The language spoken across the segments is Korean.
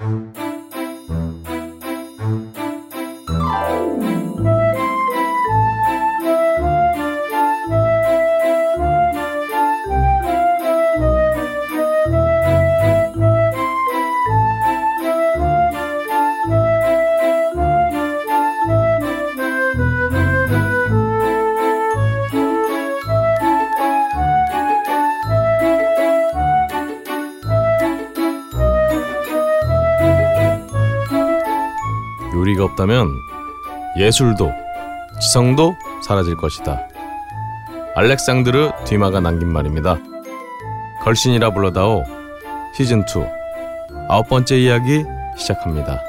요리 예술도 지성도 사라질 것이다. 알렉상드르 뒤마가 남긴 말입니다. 걸신이라 불러다오 시즌 2 아홉 번째 이야기 시작합니다.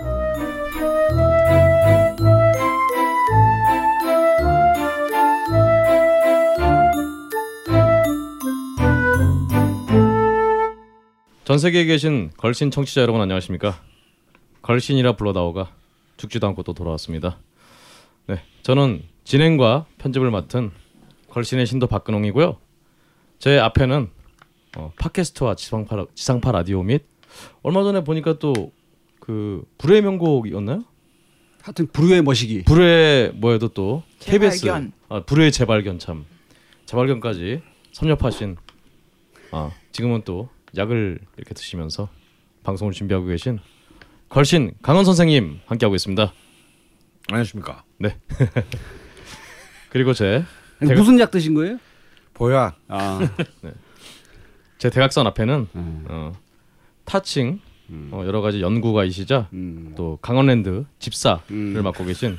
전 세계에 계신 걸신 청취자 여러분 안녕하십니까? 걸신이라 불러다오가 죽지도 않고 또 돌아왔습니다. 네, 저는 진행과 편집을 맡은 걸신의 신도 박근홍이고요. 제 앞에는 어, 팟캐스트와 지상파, 지상파 라디오 및 얼마 전에 보니까 또 그 불의 명곡이었나요? 하여튼 불후의 머시기. 불의 뭐에도 또 KBS 재발견. 아, 불의 재발견 참 재발견까지 섭렵하신 아 지금은 또 약을 이렇게 드시면서 방송을 준비하고 계신 걸신 강원 선생님 함께하고 있습니다. 안녕하십니까. 네. 그리고 제, 아니, 제가- 무슨 약 드신 거예요? 보야. 아, 제 대각선 앞에는 음. 어, 타칭 어, 여러 가지 연구가이시자 음. 또 강원랜드 집사를 음. 맡고 계신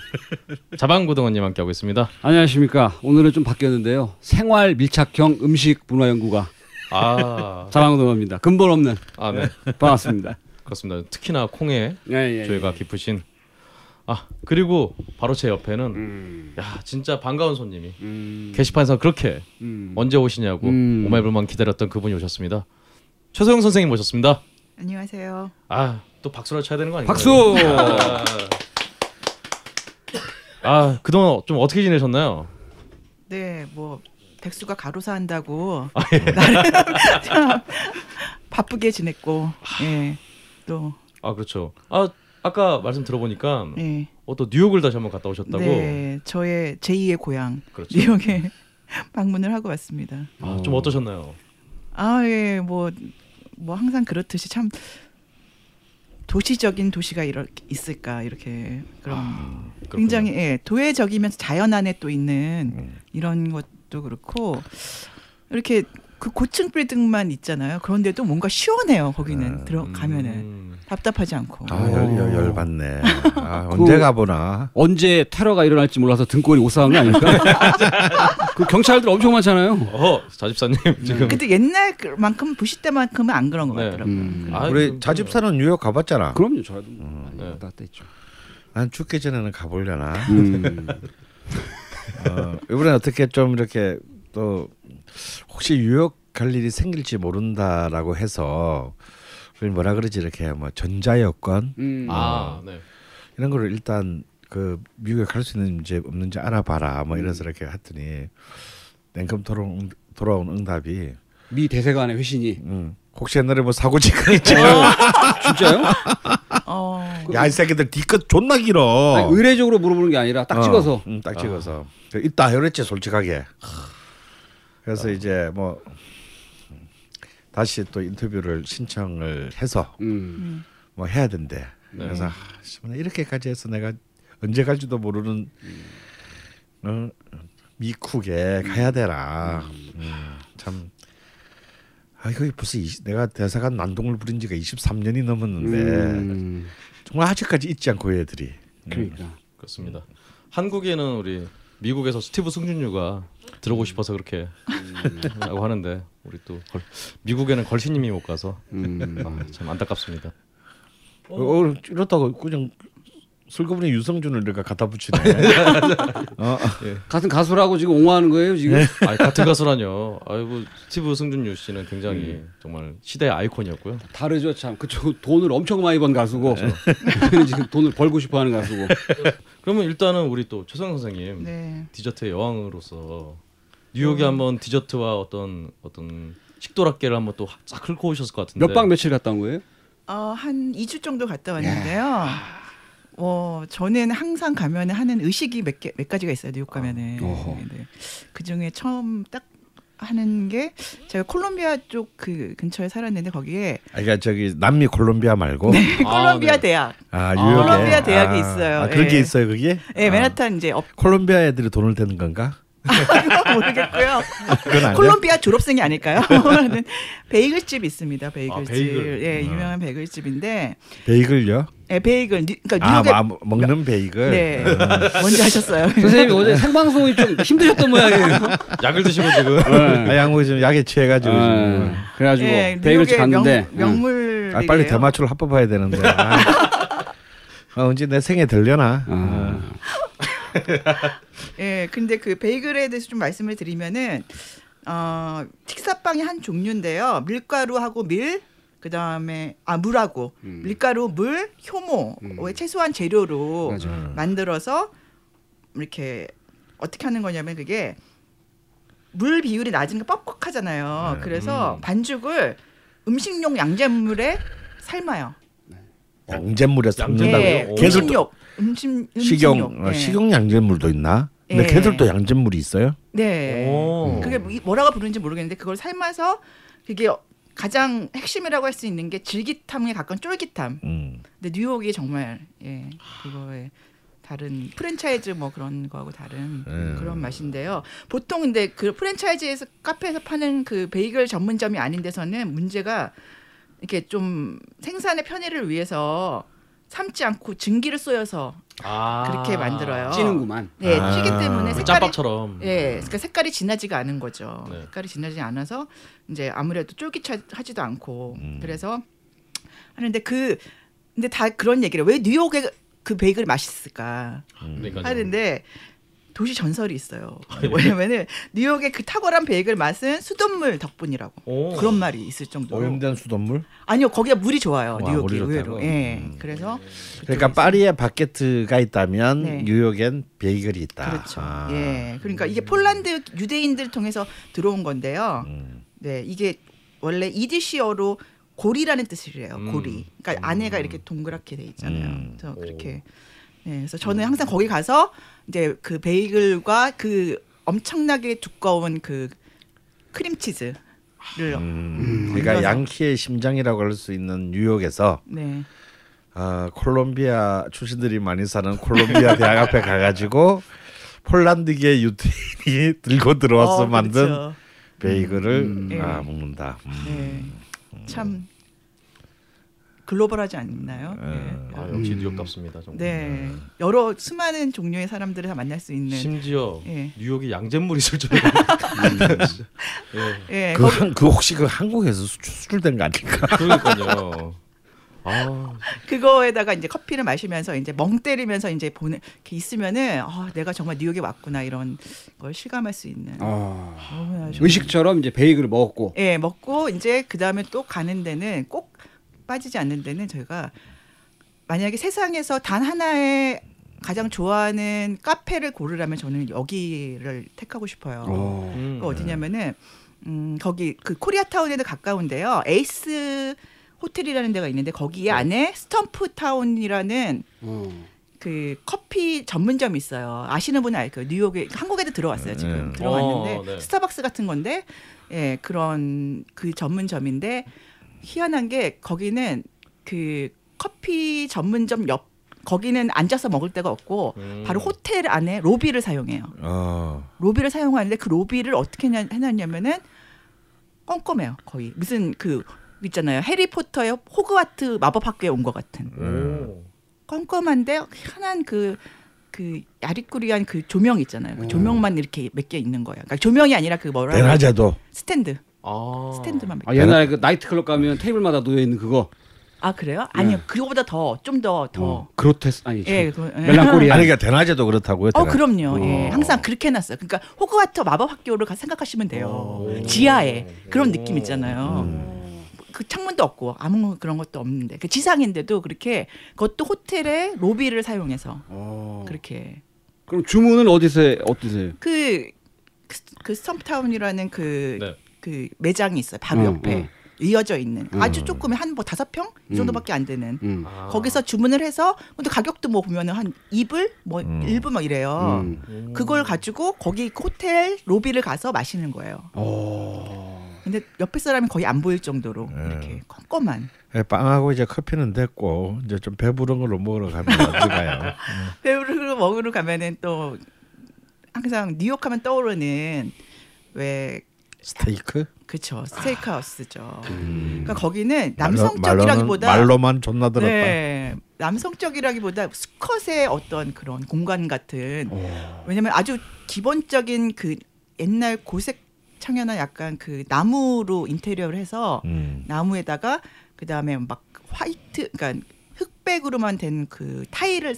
자방고등원님 함께 하고 있습니다. 안녕하십니까. 오늘은 좀 바뀌었는데요. 생활 밀착형 음식 문화 연구가 아, 자방동입니다. 근본 없는 아 네. 반갑습니다. 그렇습니다. 특히나 콩에 예, 예. 조예가 깊으신 아 그리고 바로 제 옆에는 음. 야 진짜 반가운 손님이 음. 게시판에서 그렇게 음. 언제 오시냐고 음. 오말불만 기다렸던 그분이 오셨습니다. 최소영 선생님 모셨습니다. 안녕하세요. 아 또 박수를 쳐야 되는 거 아닌가요? 박수. 아 그동안 좀 어떻게 지내셨나요? 네, 뭐 백수가 가로사 한다고 아, 예. 바쁘게 지냈고, 예, 또 아 그렇죠. 아 아까 말씀 들어보니까 예, 어, 또 뉴욕을 다시 한번 갔다 오셨다고. 네, 저의 제2의 고향 그렇죠. 뉴욕에 방문을 하고 왔습니다. 아, 좀 어떠셨나요? 아, 예, 뭐, 뭐 항상 그렇듯이 참 도시적인 도시가 이렇게 있을까 이렇게 그런 아. 굉장히 예, 도회적이면서 자연 안에 또 있는 음. 이런 것도 그렇고 이렇게 그 고층 빌딩만 있잖아요. 그런데도 뭔가 시원해요. 거기는 들어가면은 음. 답답하지 않고. 아, 열, 열, 열받네. 아, 언제 가보나. 언제 테러가 일어날지 몰라서 등골이 오싹한 거 아닙니까? 그 경찰들 엄청 많잖아요. 어 자집사님 지금 근데 옛날만큼 부시 때만큼은 안 그런 것 네. 같더라고요. 음. 아, 우리 그- 자집사는 뉴욕 가봤잖아. 그럼요, 저도 많이 네. 했죠. 난 죽기 전에는 가보려나. 음. 어, 이번에 어떻게 좀 이렇게 또 혹시 뉴욕 갈 일이 생길지 모른다라고 해서 뭐라 그러지 이렇게 뭐 전자 여권 음. 아 네. 이런 거를 일단 그 미국에 갈 수 있는지 없는지 알아봐라 뭐 이래서 이렇게 했더니 냉큼 돌아온, 돌아온 응답이 미 대사관의 회신이 음, 혹시 옛날에 뭐 사고 지가 있지? 진짜요? 어, 야이 새끼들 뒤끝 존나 길어. 아니, 의례적으로 물어보는 게 아니라 딱 어, 찍어서. 음, 딱 찍어서 그 있다 이랬지 솔직하게. 그래서 이제 뭐 다시 또 인터뷰를 신청을 해서 음. 뭐 해야 된대. 네. 그래서 아, 이렇게까지 해서 내가 언제 갈지도 모르는 어, 미쿡에 가야 되나. 음, 참. 아 이거 벌써 20, 내가 대사관 난동을 부린 지가 23년이 넘었는데 음. 정말 아직까지 잊지 않고 애들이. 그러니까. 그렇습니다. 한국에는 우리 미국에서 스티브 승준유가 들어오고 싶어서 그렇게 하고 하는데 우리 또 걸, 미국에는 걸신님이 못 가서 음. 아, 참 안타깝습니다. 어, 어, 이렇다고 그냥 슬그머니 유성준을 내가 갖다 붙이네. 어, 같은 가수라고 지금 옹호하는 거예요 지금? 아 같은 가수라뇨. 아이고 스티브 승준유 씨는 굉장히 정말 시대의 아이콘이었고요. 다르죠 참. 그쪽 돈을 엄청 많이 번 가수고 우리는 지금 돈을 벌고 싶어하는 가수고. 그러면 일단은 우리 또 최성 선생님 네. 디저트의 여왕으로서 뉴욕에 한번 디저트와 어떤 어떤 식도락계를 한번 또싹 긁고 오셨을 것 같은데 몇 박 며칠 갔다 온 거예요? 어, 한 2주 정도 갔다 왔는데요. 어, 저는 항상 가면 하는 의식이 몇, 개, 몇 가지가 있어요. 뉴욕 가면은. 어허. 네. 그 중에 처음 딱 하는 게 제가 콜롬비아 쪽 그 근처에 살았는데 거기에 아, 그러니까 저기 남미 콜롬비아 말고 콜롬비아 네. 대학, 아 뉴욕에 콜롬비아 대학이 있어요. 아, 그런 게 예. 있어요 그게? 예, 아, 맨하탄 이제 업 콜롬비아 애들이 돈을 대는 건가? 모르겠고요. 콜롬비아 졸업생이 아닐까요? 베이글집 있습니다. 베이글집. 아, 베이글. 예, 유명한 베이글집인데 베이글요? 예, 베이글. 뉴- 그러니까 아, 뉴욕에 뭐, 먹는 베이글. 네. 먼저 하셨어요. 선생님이 어제 생방송이 좀 힘드셨던 모양이에요. 약을 드시고 지금 네. 아, 양호 지금 약에 취해 가지고 아, 지금. 그래 가지고 예, 베이글집 뉴욕의 갔는데 명, 명물 아, 빨리 대마초를 합법화해야 되는데. 아. 아, 언제 내 생에 들려나? 아, 예, 근데 그 베이글에 대해서 좀 말씀을 드리면은 어, 식사빵이 한 종류인데요. 밀가루하고 밀, 그 다음에 아 물하고 음. 밀가루, 물, 효모, 음. 의 최소한 재료로 맞아. 음. 만들어서 이렇게 어떻게 하는 거냐면 그게 물 비율이 낮은 게 뻑뻑하잖아요. 네. 그래서 음. 반죽을 음식용 양잿물에 삶아요. 양잿물에 삶는다고요? 예, 오. 걔들도 음식용, 음식, 식용 음식용. 어, 예. 식용 양잿물도 있나? 근데 예. 걔들도 양잿물이 있어요? 네. 오. 그게 뭐- 뭐라고 부르는지 모르겠는데 그걸 삶아서 그게 가장 핵심이라고 할 수 있는 게 질깃함에 가까운 쫄깃함. 음. 근데 뉴욕이 정말 예 그거에 다른 프랜차이즈 뭐 그런 거하고 다른 음. 그런 맛인데요. 보통 근데 그 프랜차이즈에서 카페에서 파는 그 베이글 전문점이 아닌 데서는 문제가 이렇게 좀 생산의 편의를 위해서 삶지 않고 증기를 쏘여서 아. 그렇게 만들어요. 찌는구만. 네, 아. 찌기 때문에 그 색깔이 짬밥처럼. 예, 그러니까 색깔이 진하지가 않은 거죠. 네. 색깔이 진하지 않아서 이제 아무래도 쫄깃하지도 않고 음. 그래서 하는데 그 근데 다 그런 얘기를 왜 뉴욕에 그 베이글이 맛있을까 그러니까요. 하는데 도시 전설이 있어요. 왜냐면은 뉴욕의 그 탁월한 베이글 맛은 수돗물 덕분이라고 오. 그런 말이 있을 정도로. 오염된 수돗물? 아니요, 거기가 물이 좋아요. 와, 뉴욕이 물이 의외로. 예. 음. 그래서 그러니까 그쪽에 파리에 바게트가 있다면 네. 뉴욕엔 베이글이 있다. 그렇죠. 아. 예. 그러니까 이게 폴란드 유대인들 통해서 들어온 건데요. 음. 네, 이게 원래 이디시어로 고리라는 뜻이래요. 음. 고리. 그러니까 안에가 이렇게 동그랗게 돼 있잖아요. 음. 그래서 오. 그렇게. 네, 그래서 저는 항상 거기 가서 이제 그 베이글과 그 엄청나게 두꺼운 그 크림치즈를 음. 그러니까 얹어서. 양키의 심장이라고 할 수 있는 뉴욕에서 네. 아, 콜롬비아 출신들이 많이 사는 콜롬비아 대학 앞에 가가지고 폴란드계 유태인이 들고 들어와서 어, 만든 그렇죠. 베이글을 음. 아, 네. 먹는다. 음. 네. 참 글로벌하지 않나요? 음. 네. 아, 역시 뉴욕답습니다. 정말. 네. 여러 수많은 종류의 사람들을 다 만날 수 있는 심지어 예. 뉴욕에 양잿물이 있을 줄은. 예. 예. 그, 한, 그 혹시 그 한국에서 수출, 수출 된 거 아닐까? 그러니까요. 아, 그거에다가 이제 커피를 마시면서 이제 멍 때리면서 이제 보는 이렇게 있으면은 아, 내가 정말 뉴욕에 왔구나 이런 걸 실감할 수 있는. 아, 의식처럼 이제 베이글을 먹었고. 예, 먹고 이제 그 다음에 또 가는 데는 꼭 빠지지 않는 데는 저희가 만약에 세상에서 단 하나의 가장 좋아하는 카페를 고르라면 저는 여기를 택하고 싶어요. 어. 음. 그 어디냐면은 음 거기 그 코리아타운에도 가까운데요. 에이스 호텔이라는 데가 있는데 거기 안에 스텀프타운이라는 어. 그 커피 전문점이 있어요. 아시는 분은 알 거 예요. 뉴욕에 한국에도 들어왔어요. 지금 음. 들어갔는데 어, 네. 스타벅스 같은 건데 예 그런 그 전문점인데 희한한 게 거기는 그 커피 전문점 옆 거기는 앉아서 먹을 데가 없고 음. 바로 호텔 안에 로비를 사용해요. 어. 로비를 사용하는데 그 로비를 어떻게 해놨냐면은 껌껌해요 거의 무슨 그 있잖아요 해리포터의 호그와트 마법학교에 온 것 같은 오. 껌껌한데 희한한 그그 야리꾸리한 그 조명 있잖아요 그 조명만 이렇게 몇 개 있는 거예요 그러니까 조명이 아니라 그 뭐라? 대낮에도 스탠드 아. 스탠드만 몇 아, 개. 옛날에 그 나이트클럽 가면 테이블마다 놓여 있는 그거. 아 그래요 아니요 그거보다 더 좀 더더 어, 그로테스 아니. 예, 참. 그, 예. 멜랑콜리아. 아니 그러니까 대낮에도 그렇다고요. 어 대낮. 그럼요 예 어. 항상 그렇게 해놨어요 그러니까 호그와트 마법 학교를 가- 생각하시면 돼요 오. 지하에 그런 오. 느낌 있잖아요 음. 그 창문도 없고 아무 그런 것도 없는데 그 지상인데도 그렇게 그것도 호텔의 로비를 사용해서 어. 그렇게 그럼 주문은 어디서 해? 어디서 해요? 그, 그, 그 스톰프타운이라는 그, 네. 그 매장이 있어요 바로 어, 옆에 어. 이어져 있는 아주 음. 조금의 한뭐 다섯 평 이 정도밖에 안 되는 음. 아. 거기서 주문을 해서 근데 가격도 뭐 보면은 한 2불 뭐 음. 1불 막 이래요. 음. 음. 그걸 가지고 거기 호텔 로비를 가서 마시는 거예요. 어. 근데 옆에 사람이 거의 안 보일 정도로 네. 이렇게 껌껌한 예, 빵하고 이제 커피는 됐고 이제 좀 배부른 걸로 먹으러 가면 어디 가요? 배우를 먹으러 가면은 또 항상 뉴욕하면 떠오르는 왜 스테이크? 그쵸 스테이크하우스죠. 음. 그러니까 거기는 말로- 남성적이라기보다 말로는, 말로 만 존나 들었다. 네, 남성적이라기보다 수컷의 어떤 그런 공간 같은 어. 왜냐면 아주 기본적인 그 옛날 고색 청연한 약간 그 나무로 인테리어를 해서 음. 나무에다가 그 다음에 막 화이트 그러니까 흑백으로만 된 그 타일을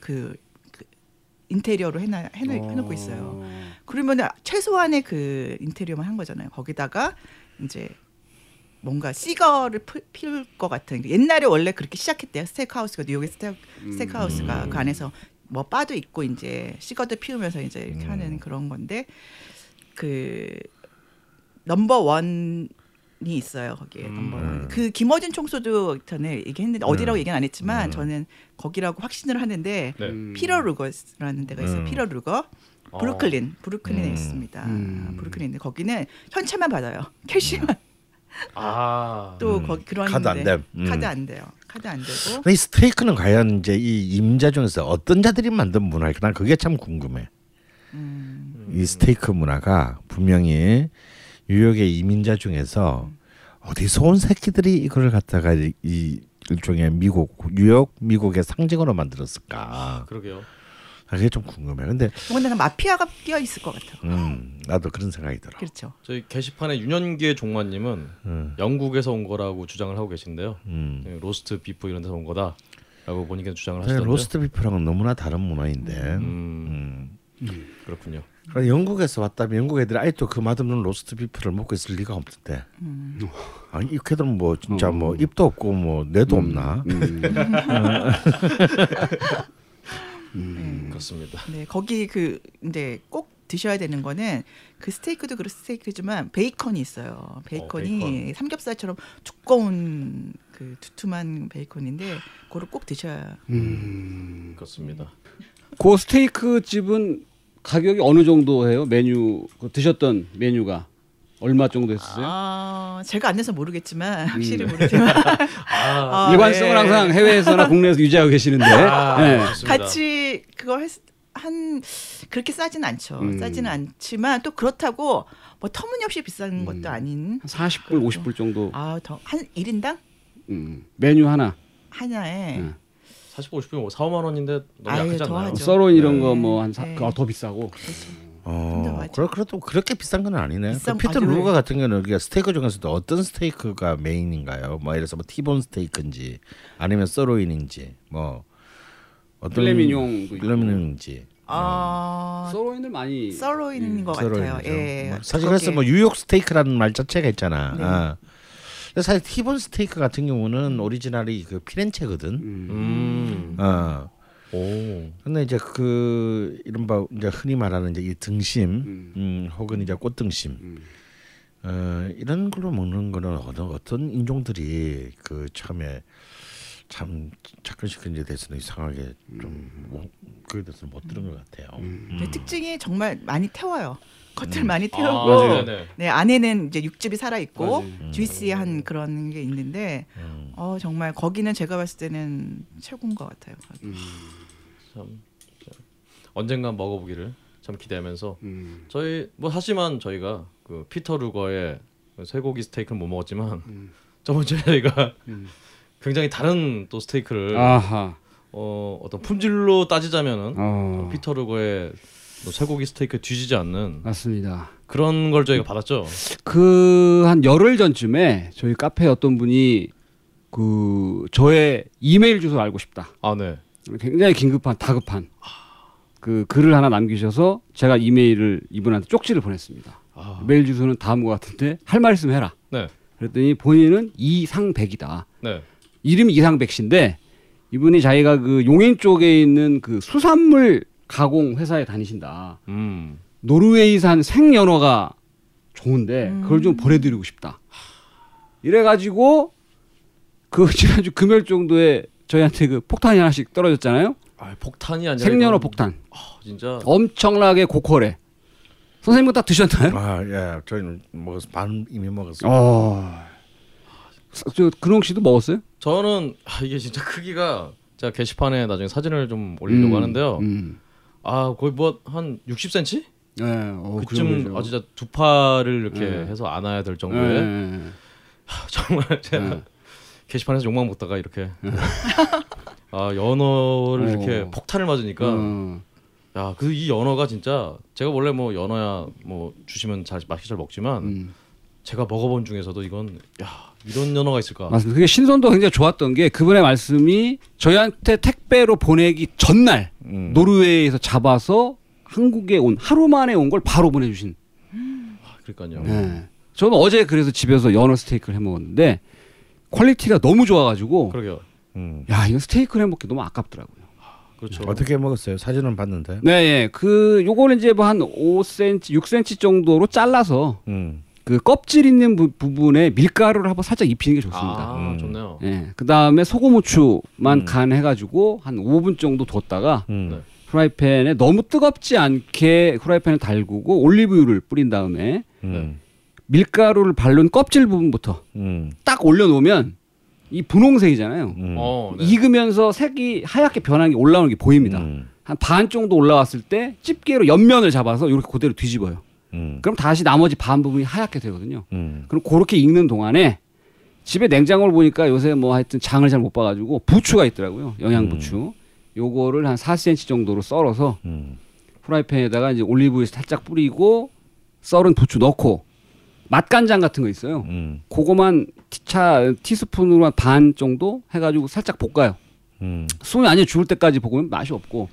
그, 그 인테리어로 해놔 해놓, 해놓고 있어요. 그러면은 최소한의 그 인테리어만 한 거잖아요. 거기다가 이제 뭔가 시거를 피울 것 같은 옛날에 원래 그렇게 시작했대요. 스테이크하우스가 뉴욕의 스테이크, 스테이크하우스가 그 안에서 뭐 바도 있고 이제 시거도 피우면서 이제 이렇게 음. 하는 그런 건데 그 number one이 있어요 거기에 one. 음. 그 김어준 총수도 전에 얘기했는데 어디라고 음. 얘기는 안 했지만 음. 저는 거기라고 확신을 하는데 네. 음. 피터 루거라는 데가 있어요. 음. 피터 루거. 브루클린, 브루클린에 음. 있습니다. 음. 브루클린인데 거기는 현찰만 받아요. cash만 아. 또 음. 거기 그런 카드 안데 돼. 음. 카드 안 돼요. 카드 안 되고. 이 스테이크는 과연 이제 이 이민자 중에서 어떤 자들이 만든 문화일까? 난 그게 참 궁금해. 음. 이 스테이크 문화가 분명히 뉴욕의 이민자 중에서 어디서 온 새끼들이 이걸 갖다가 이- 이 일종의 미국 뉴욕 미국의 상징으로 만들었을까? 그러게요. 아, 그게 좀 궁금해. 근데 뭔가 마피아가 끼어 있을 것 같아. 음, 나도 그런 생각이 들어. 그렇죠. 저희 게시판에 윤현기의 종마님은 음, 영국에서 온 거라고 주장을 하고 계신데요. 음. 네, 로스트 비프 이런 데서 온 거다라고 본인께서 주장을 하시던데. 로스트 비프랑은 너무나 다른 문화인데. 음, 음. 그렇군요. 그러니까 영국에서 왔다면 영국 애들이 아직도 그 맛없는 로스트 비프를 먹고 있을 리가 없는데. 음. 아니 이 걔들은 뭐 진짜 어. 뭐 입도 없고 뭐 뇌도 없나? 음. 네. 그렇습니다. 네, 거기 그 이제 꼭 드셔야 되는 거는 그 스테이크도 그렇 스테이크지만 베이컨이 있어요. 베이컨이 어, 베이컨. 삼겹살처럼 두꺼운 그 두툼한 베이컨인데 그거를 꼭 드셔야. 음. 그렇습니다. 그 스테이크 집은 가격이 어느 정도 해요? 메뉴 그 드셨던 메뉴가 얼마 정도 했었어요? 아, 제가 안 내서 모르겠지만 확실히 음. 모르지만 아, 아, 일관성을 네. 항상 해외에서나 국내에서 유지하고 계시는데. 아, 네. 같이 그걸 했, 한 그렇게 싸진 않죠. 음. 싸지는 않지만 또 그렇다고 뭐 터무니없이 비싼 것도 아닌 한 40불, 50불 정도 아 더한 1인당 음, 메뉴 하나. 하나에 네. 40, 50이면 뭐 4, 5만 원인데 너무 아유, 약하지 더 않나요? 하죠. sirloin 이런 네. 거뭐한 네. 더 비싸고. 어, 근데 맞아. 그래 그래도 그렇게 비싼 건 아니네. 비싼 그 피터 아주 루거 같은 경우는 우리가 스테이크 중에서도 어떤 스테이크가 메인인가요? 뭐 예를 들어서 뭐 티본 스테이크인지 아니면 sirloin인지 뭐 어떤 필레미뇽도 있고. filet mignon인지 아 sirloin들 많이 sirloin인 것 sirloin이죠. 같아요. 예. 뭐 사실 그래서 뭐 뉴욕 스테이크라는 말 자체가 있잖아. 네. 아. 근데 사실 티본 스테이크 같은 경우는 오리지널이 그 피렌체거든. 음. 음. 어. 오. 근데 이제 그 이른바 이제 흔히 말하는 이제 이 등심, 음. 음, 혹은 이제 꽃등심, 음. 어, 이런 걸로 먹는 거는 어떤 어떤 인종들이 그 처음에 참 접근시킨 데 대해서는 이상하게 좀 뭐, 그에 대해서는 못 들은 것 같아요. 음. 근데 특징이 정말 많이 태워요. 겉을 음. 많이 아, 태우고 네네. 네 안에는 이제 육즙이 살아 있고 맞아요. 주이시한 그런 게 있는데 음. 어 정말 거기는 제가 봤을 때는 최고인 것 같아요. 음. 참 언젠가 먹어보기를 참 기대하면서 음. 저희 뭐 하지만 저희가 그 피터 루거의 그 쇠고기 스테이크는 못 먹었지만 음. 저번 주에 저희가 음. 굉장히 다른 또 스테이크를 아하. 어, 어떤 품질로 따지자면은 어. 피터 루거의 뭐 쇠고기 스테이크 뒤지지 않는 맞습니다. 그런 걸 저희가 받았죠. 그 한 열흘 전쯤에 저희 카페 어떤 분이 그 저의 이메일 주소를 알고 싶다. 아 네. 굉장히 긴급한 다급한 그 글을 하나 남기셔서 제가 이메일을 이분한테 쪽지를 보냈습니다. 아, 메일 주소는 다음과 같은데 할 말 있으면 해라. 네. 그랬더니 본인은 이상백이다. 네. 이름이 이상백 씨인데 이분이 자기가 그 용인 쪽에 있는 그 수산물 가공 회사에 다니신다. 음. 노르웨이산 생연어가 좋은데 음. 그걸 좀 보내드리고 싶다. 이래가지고 그 지난주 금요일 정도에 저희한테 그 폭탄이 하나씩 떨어졌잖아요. 아, 폭탄이 아니라 생년어 이건- 폭탄. 아, 진짜 엄청나게 고퀄에. 선생님은 다 드셨나요? 아, 예, 저희는 먹었 반 이미 먹었어요. 어. 저 근홍 씨도 먹었어요? 저는 아, 이게 진짜 크기가 제가 게시판에 나중에 사진을 좀 올리려고 음, 하는데요. 음. 아 거의 뭐 한 60cm? 네, 어, 그 그쯤. 아 진짜 두 팔을 이렇게 네. 해서 안아야 될 네, 정도의 네, 네. 정말 제가 네. 게시판에서 욕만 먹다가 이렇게 아 연어를 어. 이렇게 폭탄을 맞으니까 어. 야그 이 연어가 진짜 제가 원래 뭐 연어야 뭐 주시면 잘 맛있게 잘 먹지만 음. 제가 먹어본 중에서도 이건 야 이런 연어가 있을까 맞습니다. 그게 신선도 굉장히 좋았던 게 그분의 말씀이 저희한테 택배로 보내기 전날 음. 노르웨이에서 잡아서 한국에 온 하루 만에 온 걸 바로 보내주신. 아, 그러니까요 네. 저는 어제 그래서 집에서 연어 스테이크를 해 먹었는데 quality가 너무 좋아가지고 그러게요 음. 야 이거 스테이크를 해 먹기 너무 아깝더라고요. 그렇죠 어떻게 먹었어요? 사진은 봤는데. 네, 예. 그 요거는 이제 뭐 한 5cm, 6cm 정도로 잘라서 음. 그 껍질 있는 부, 부분에 밀가루를 한번 살짝 입히는 게 좋습니다. 아 음. 좋네요 예. 그 다음에 소금 후추만 음. 간 해 가지고 한 5분 정도 뒀다가 음. 네. 프라이팬에 너무 뜨겁지 않게 프라이팬을 달구고 올리브유를 뿌린 다음에 음. 밀가루를 바른 껍질 부분부터 음. 딱 올려놓으면 이 분홍색이잖아요. 음. 어, 네. 익으면서 색이 하얗게 변한 게 올라오는 게 보입니다. 음. 한반 정도 올라왔을 때 집게로 옆면을 잡아서 이렇게 그대로 뒤집어요. 음. 그럼 다시 나머지 반 부분이 하얗게 되거든요. 음. 그럼 그렇게 익는 동안에 집에 냉장고를 보니까 요새 뭐 하여튼 장을 잘 못 봐가지고 부추가 있더라고요. 영양 부추. 요거를 한 4cm 정도로 썰어서 음. 프라이팬에다가 이제 올리브유 살짝 뿌리고 썰은 부추 넣고 맛간장 같은 거 있어요. 음. 그거만 티차 티스푼으로 한 반 정도 해가지고 살짝 볶아요. 음. 숨이 완전 죽을 때까지 볶으면 맛이 없고.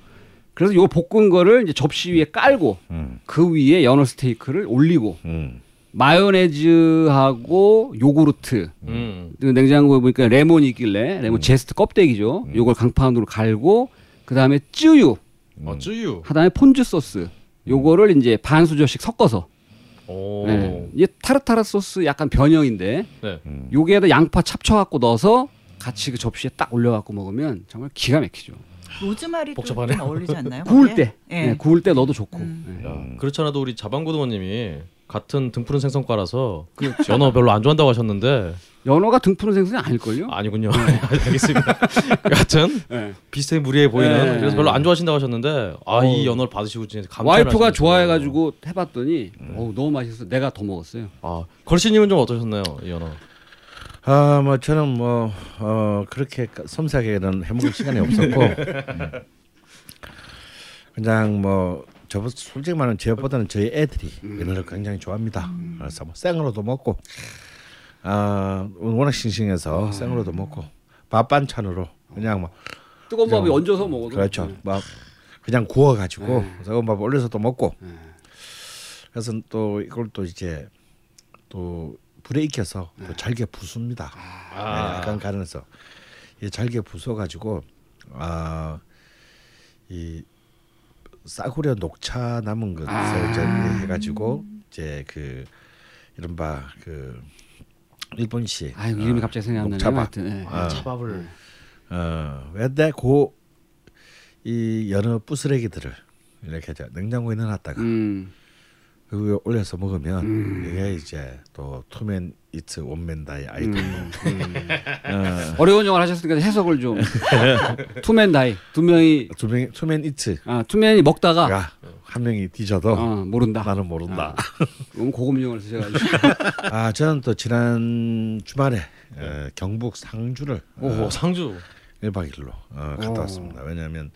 그래서 요 볶은 거를 이제 접시 위에 깔고 음. 그 위에 연어 스테이크를 올리고 음. 마요네즈하고 요구르트 음. 그 냉장고에 보니까 레몬이 있길래 레몬 zest 껍데기죠. 요걸 강판으로 갈고 그 다음에 쯔유 어 쯔유 하다음에 폰즈 소스 요거를 이제 반 수저씩 섞어서 오 네. 이게 타르타르 소스 약간 변형인데 네. 음. 요게에다 양파 찹쳐갖고 넣어서 같이 그 접시에 딱 올려갖고 먹으면 정말 기가 막히죠. 로즈마리도 복잡하네요. 좀 어울리지 않나요? 구울? 때, 예. 네, 구울 때 넣어도 좋고. 음. 네. 야, 그렇지 않아도 우리 자방고등어님이 같은 등푸른 생선과라서 연어 별로 안 좋아한다고 하셨는데 연어가 등푸른 생선이 아닐걸요? 아니군요. 알겠습니다. 여하튼 네. 비슷해 무리해 보이는 네. 그래서 별로 안 좋아하신다고 하셨는데 아이 어. 연어를 받으시고 진짜 감탄을 와이프가. 좋아해가지고 해봤더니 어우, 너무 맛있어서 내가 더 먹었어요. 아 걸씨님은 좀 어떠셨나요 이 연어? 아, 뭐 저는 뭐 어, 그렇게 섬세하게는 해먹을 시간이 없었고 음. 그냥 뭐저 솔직히 말하면 저보다는 저희 애들이 연어를 굉장히 좋아합니다. 그래서 뭐 생으로도 먹고 아 워낙 싱싱해서 생으로도 먹고 밥 반찬으로 그냥 뭐 뜨거운 밥에 얹어서 먹어도 그렇죠. 네. 막 그냥 구워 가지고 네. 저거 밥 올려서도 먹고 그래서 또 이걸 또 이제 또 불에 익혀서 또 잘게 부숩니다. 네, 약간 가려서 이 잘게 부숴가지고 아이 싸구려 녹차 남은 것을 아. 이제 해가지고 이제 그 이른바 그 일본식 아유 이름이 갑자기 생각이 안 나네요. 녹차밥. 네. 아. 차밥을 어, 근데 그이 연어 부스레기들을 이렇게 저 냉장고에 넣어놨다가 음. 그 위에 올려서 먹으면 이게 이제 또 two man eat one man die 아이템. 음. 어, 어려운 영어를 하셨으니까 해석을 좀 two man die 두 명이 두 명이 two man eat. 아 two man이 먹다가 야, 한 명이 뒤져도 어, 모른다. 나는 모른다. 너무 고급 용어를 쓰셔가지고 아, 저는 또 지난 주말에 어, 경북 상주를 오 어, 상주 1박 2일로 어, 갔다 오. 왔습니다. 왜냐하면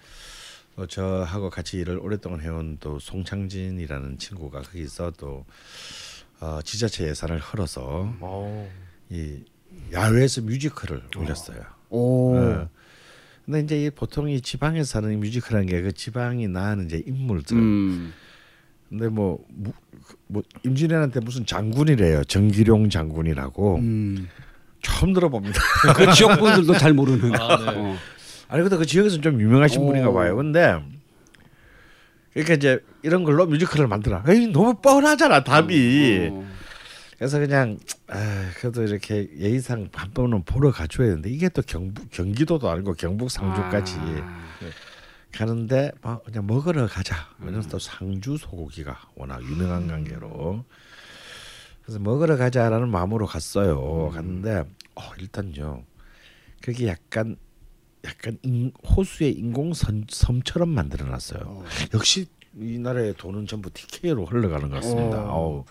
또 저하고 같이 일을 오랫동안 해온 또 송창진이라는 친구가 거기서 또 어, 지자체 예산을 흘어서 오. 이 야외에서 뮤지컬을 올렸어요. 오 어. 근데 이제 이 보통 이 지방에 사는 이 뮤지컬한 게 그 지방이 낳은 이제 인물들. 음. 근데 뭐, 무, 뭐 임진왜란때 무슨 장군이래요. 정기룡 장군이라고 음. 처음 들어봅니다. 그 지역 분들도 잘 모르는. 아, 네. 어. 아니 근데 그 지역에서 좀 유명하신 오. 분인가 봐요. 근데 그러니까 이제 이런 걸로 뮤지컬을 만들어. 에이 너무 뻔하잖아 답이. 어. 그래서 그냥 아, 그래도 이렇게 예의상 한 번은 보러 가줘야 되는데 이게 또 경북 경기도도 아니고 경북 상주까지 아. 가는데 뭐 그냥 먹으러 가자. 왜냐면 또 상주 소고기가 워낙 유명한 관계로 그래서 먹으러 가자라는 마음으로 갔어요. 갔는데 어, 일단요 그게 약간 약간 인, 호수의 인공 선, 섬처럼 만들어 놨어요. 역시 이 나라의 돈은 전부 TK로 흘러가는 것 같습니다. 어우,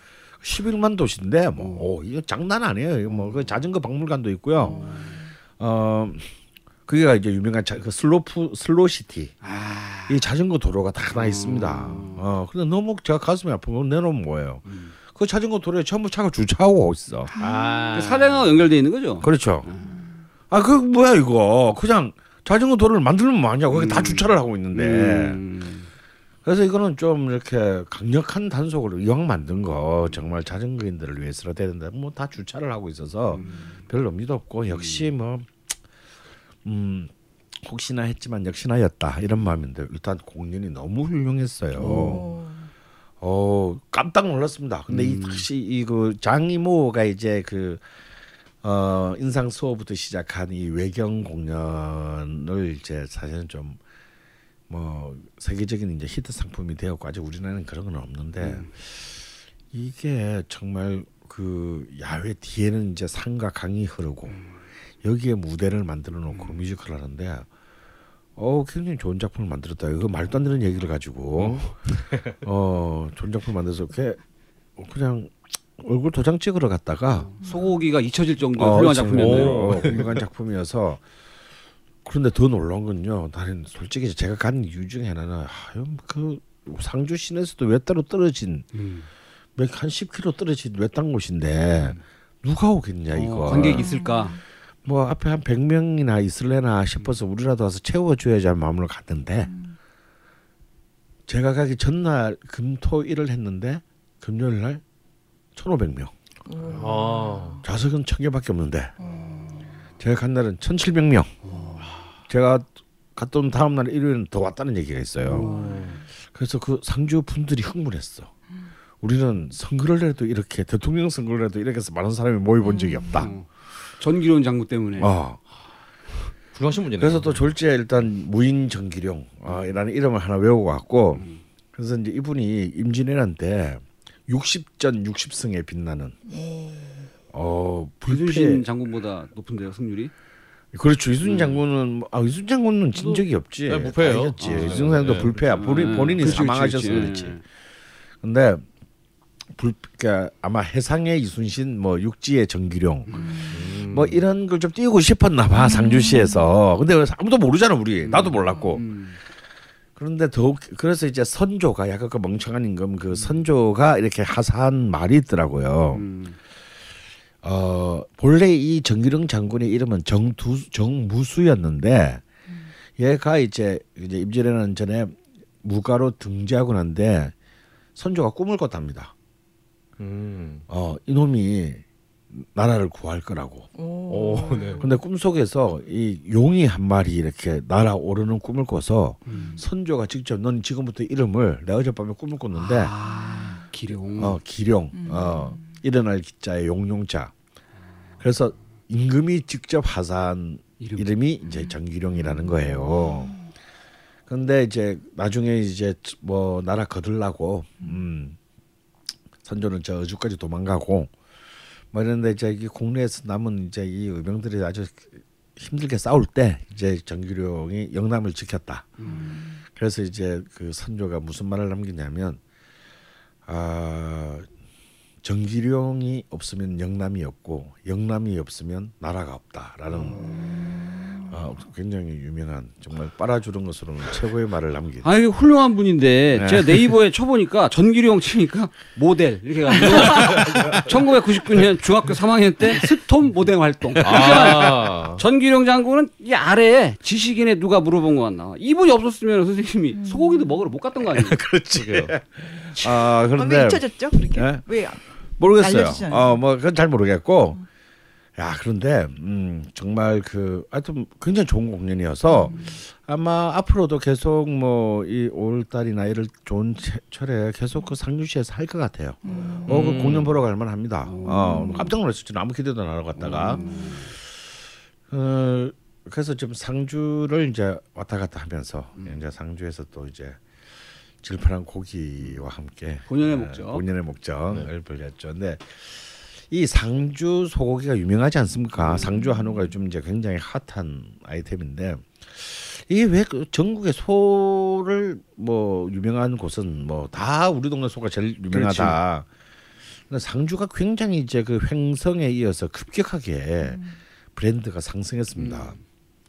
11만 도시인데 뭐 오, 이거 장난 아니에요. 이거 뭐그 자전거 박물관도 있고요. 어 그게가 이제 유명한 자, 그 슬로프 슬로시티. 아. 이 자전거 도로가 다 나 있습니다. 어 근데 너무 제가 가슴이 아프면 내놓으면 뭐예요? 그 자전거 도로에 전부 차가 주차하고 있어. 아. 그 사량하고 연결돼 있는 거죠? 그렇죠. 아 그 뭐야 이거 그냥 자전거 도로를 만들면 뭐하냐고 거기 다 주차를 하고 있는데 음. 그래서 이거는 좀 이렇게 강력한 단속으로 이왕 만든 거 정말 자전거인들을 위해서라 돼야 된다. 뭐 다 주차를 하고 있어서 별로 의미도 없고 역시 뭐 음. 혹시나 했지만 역시나였다 이런 마음인데 일단 공연이 너무 훌륭했어요. 오. 어 깜짝 놀랐습니다. 근데 이 다시 이 그 장이모가 이제 그 어, 인상 수업부터 시작한 이 외경 공연을 이제 사실은 좀 뭐 세계적인 이제 히트 상품이 되었고 아직 우리나라는 그런 건 없는데 이게 정말 그 야외 뒤에는 이제 산과 강이 흐르고 여기에 무대를 만들어 놓고 뮤지컬 하는데 어 굉장히 좋은 작품을 만들었다. 이거 말도 안 되는 얘기를 가지고. 어? 좋은 작품 만들어서 이렇게 그냥 얼굴 도장 찍으러 갔다가 소고기가 잊혀질 정도의 어, 훌륭한 작품이었네요. 어, 훌륭한 작품이어서 그런데 더 놀라운 건요. 나는 솔직히 제가 간 이유 중에 하나는 아, 그 상주 시내에서도 외따로 떨어진 음. 몇한 10km 떨어진 외딴 곳인데 누가 오겠냐 이거. 어, 관객이 있을까? 뭐 앞에 한 100명이나 있을래나 싶어서 우리라도 와서 채워줘야지 하는 마음으로 갔는데 제가 가기 전날 금토일을 했는데 금요일 날 1,500명. 아. 좌석은 1000개밖에 없는데 제가 간 날은 1,700명. 제가 갔다 온 다음 날 일요일은 더 왔다는 얘기가 있어요. 그래서 그 상주 분들이 흥분했어. 우리는 선거를 해도 이렇게 대통령 선거를 해도 이렇게 해서 많은 사람이 모여 본 적이 없다. 어. 전기론 장군 때문에. 어. 훌륭하신. 그래서 또 졸지에 일단 무인 정기룡이라는 이름을 하나 외우고 왔고 그래서 이제 이분이 임진왜란 때 60전 60승에 빛나는 어 이순신 불패 장군보다 높은데요 승률이? 그렇죠 이순신 장군은 뭐- 아 이순신 장군은 진 적이 없지 네, 무패예요. 지 아, 이순신 장군도 네, 불패야 그렇죠. 본인, 네. 본인이 그렇지, 사망하셔서 그렇지, 그렇지 네. 근데 불 그러니까 아마 해상의 이순신 뭐 육지의 정기룡 음. 뭐 이런 걸 좀 띄우고 싶었나 봐 상주시에서 근데 아무도 모르잖아 우리 나도 몰랐고 음. 그런데 더욱 그래서 이제 선조가 약간 그 멍청한 임금 그 선조가 이렇게 하사한 말이 있더라고요. 음. 어 본래 이 정기령 장군의 이름은 정두 정무수였는데 얘가 이제 이제 임진왜란 전에 무가로 등재하고 난데 선조가 꿈을 꿨답니다. 음. 어 이놈이 나라를 구할 거라고. 오. 오, 네. 근데 꿈속에서 이 용이 한 마리 이렇게 날아오르는 꿈을 꿔서 선조가 직접 넌 지금부터 이름을 내가 어젯밤에 꿈을 꿨는데 아, 기룡. 어 기룡 어 일어날 기자의 용용자 그래서 임금이 직접 하사한 이름. 이름이 이제 정기룡이라는 거예요. 근데 이제 나중에 이제 뭐 나라 거들라고 음 선조는 저 어주까지 도망가고 뭐 이런데 이제 이 국내에서 남은 이제 이 의병들이 아주 힘들게 싸울 때 이제 정기룡이 영남을 지켰다. 그래서 이제 그 선조가 무슨 말을 남기냐면 아 정기룡이 없으면 영남이 없고 영남이 없으면 나라가 없다라는 아, 굉장히 유명한 정말 빨아주는 것으로는 최고의 말을 남긴. 아 이게 훌륭한 분인데 네. 제가 네이버에 쳐보니까 전기룡 치니까 모델 이렇게 가지고 1999년 중학교 3학년 때 스톰 모델 활동. 아. 전기룡 장군은 이 아래에 지식인에 누가 물어본 것 같나. 이분이 없었으면 선생님이 소고기도 먹으러 못 갔던 거 아니에요? 그렇지. 아왜 그런데 잊혀졌죠? 그렇게 네? 왜 모르겠어요. 알려주지 않아요? 어뭐 그건 잘 모르겠고 야 그런데 음, 정말 그 하여튼 굉장히 좋은 공연이어서 아마 앞으로도 계속 뭐이 5월달이나 이럴 좋은 채- 철에 계속 그 상주시에서 할 것 같아요. 어, 그 공연 보러 갈 만합니다. 어, 깜짝 놀랐어요. 저는 아무 기대도 안 하고 갔다가 어, 그래서 좀 상주를 이제 왔다 갔다 하면서 이제 상주에서 또 이제 질펀한 고기와 함께 본연의 어, 목적. 본연의 목적을 벌였죠. 근데 이 상주 소고기가 유명하지 않습니까? 상주 한우가 요즘 이제 굉장히 핫한 아이템인데 이게 왜그 전국의 소를 뭐 유명한 곳은 뭐 다 우리 동네 소가 제일 유명하다. 근데 상주가 굉장히 이제 그 횡성에 이어서 급격하게 브랜드가 상승했습니다.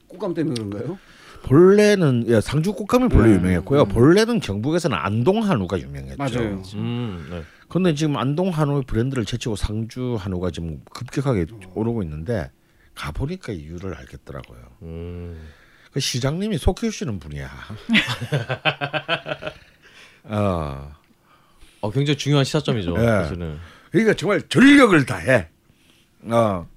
꽃감 때문에 그런가요? 본래는 예, 상주 꽃감이 본래 네. 유명했고요. 본래는 경북에서는 안동 한우가 유명했죠. 맞아요. 음, 네. 근데 지금 안동 한우의 브랜드를 제치고 상주 한우가 지금 급격하게 오르고 있는데 가 보니까 이유를 알겠더라고요. 음. 그 시장님이 소 키우시는 분이야. 어, 어, 굉장히 중요한 시사점이죠. 네. 사실은. 그러니까 정말 전력을 다해. 어,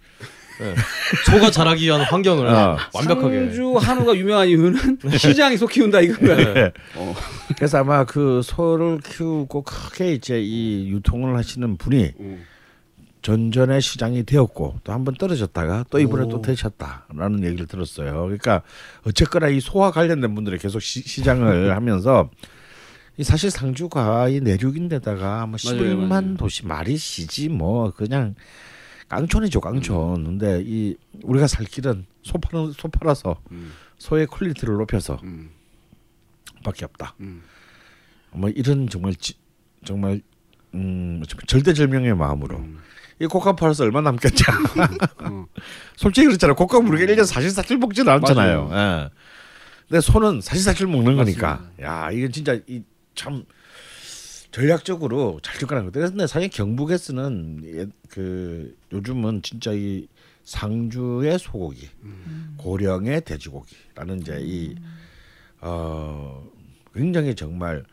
소가 자라기 위한 환경을 어. 완벽하게. 상주 한우가 유명한 이유는 시장이 소 키운다 이건가요? 네. 어. 그래서 아마 그 소를 키우고 크게 이제 이 유통을 하시는 분이 음. 전전에 시장이 되었고 또 한 번 떨어졌다가 또 이번에 오. 또 되셨다라는 얘기를 들었어요. 그러니까 어쨌거나 이 소와 관련된 분들이 계속 시, 장을 하면서 이 사실 상주가 이 내륙인데다가 뭐 맞아요, 11만 맞아요. 도시 말이 시지 뭐 그냥 깡촌이죠 깡촌. 근데 이 우리가 살 길은 소 파는 소 팔아서 음. 소의 quality를 높여서 음. 밖에 없다. 음. 뭐 이런 정말 지, 정말 음 절대절명의 마음으로 음. 이 곶감 팔아서 얼마 남겠냐. 어. 솔직히 그렇잖아요. 곶감 우리가 1년 사실 사실 먹지는 않잖아요. 예. 근데 소는 사실 사실 먹는 거니까. 야 이건 진짜 이 참 전략적으로 잘 접근하는 거예요. 근데 사실 경북에서는 예, 그 요즘은 진짜 이 상주의 소고기, 고령의 돼지고기라는 이제 이 어, 굉장히 정말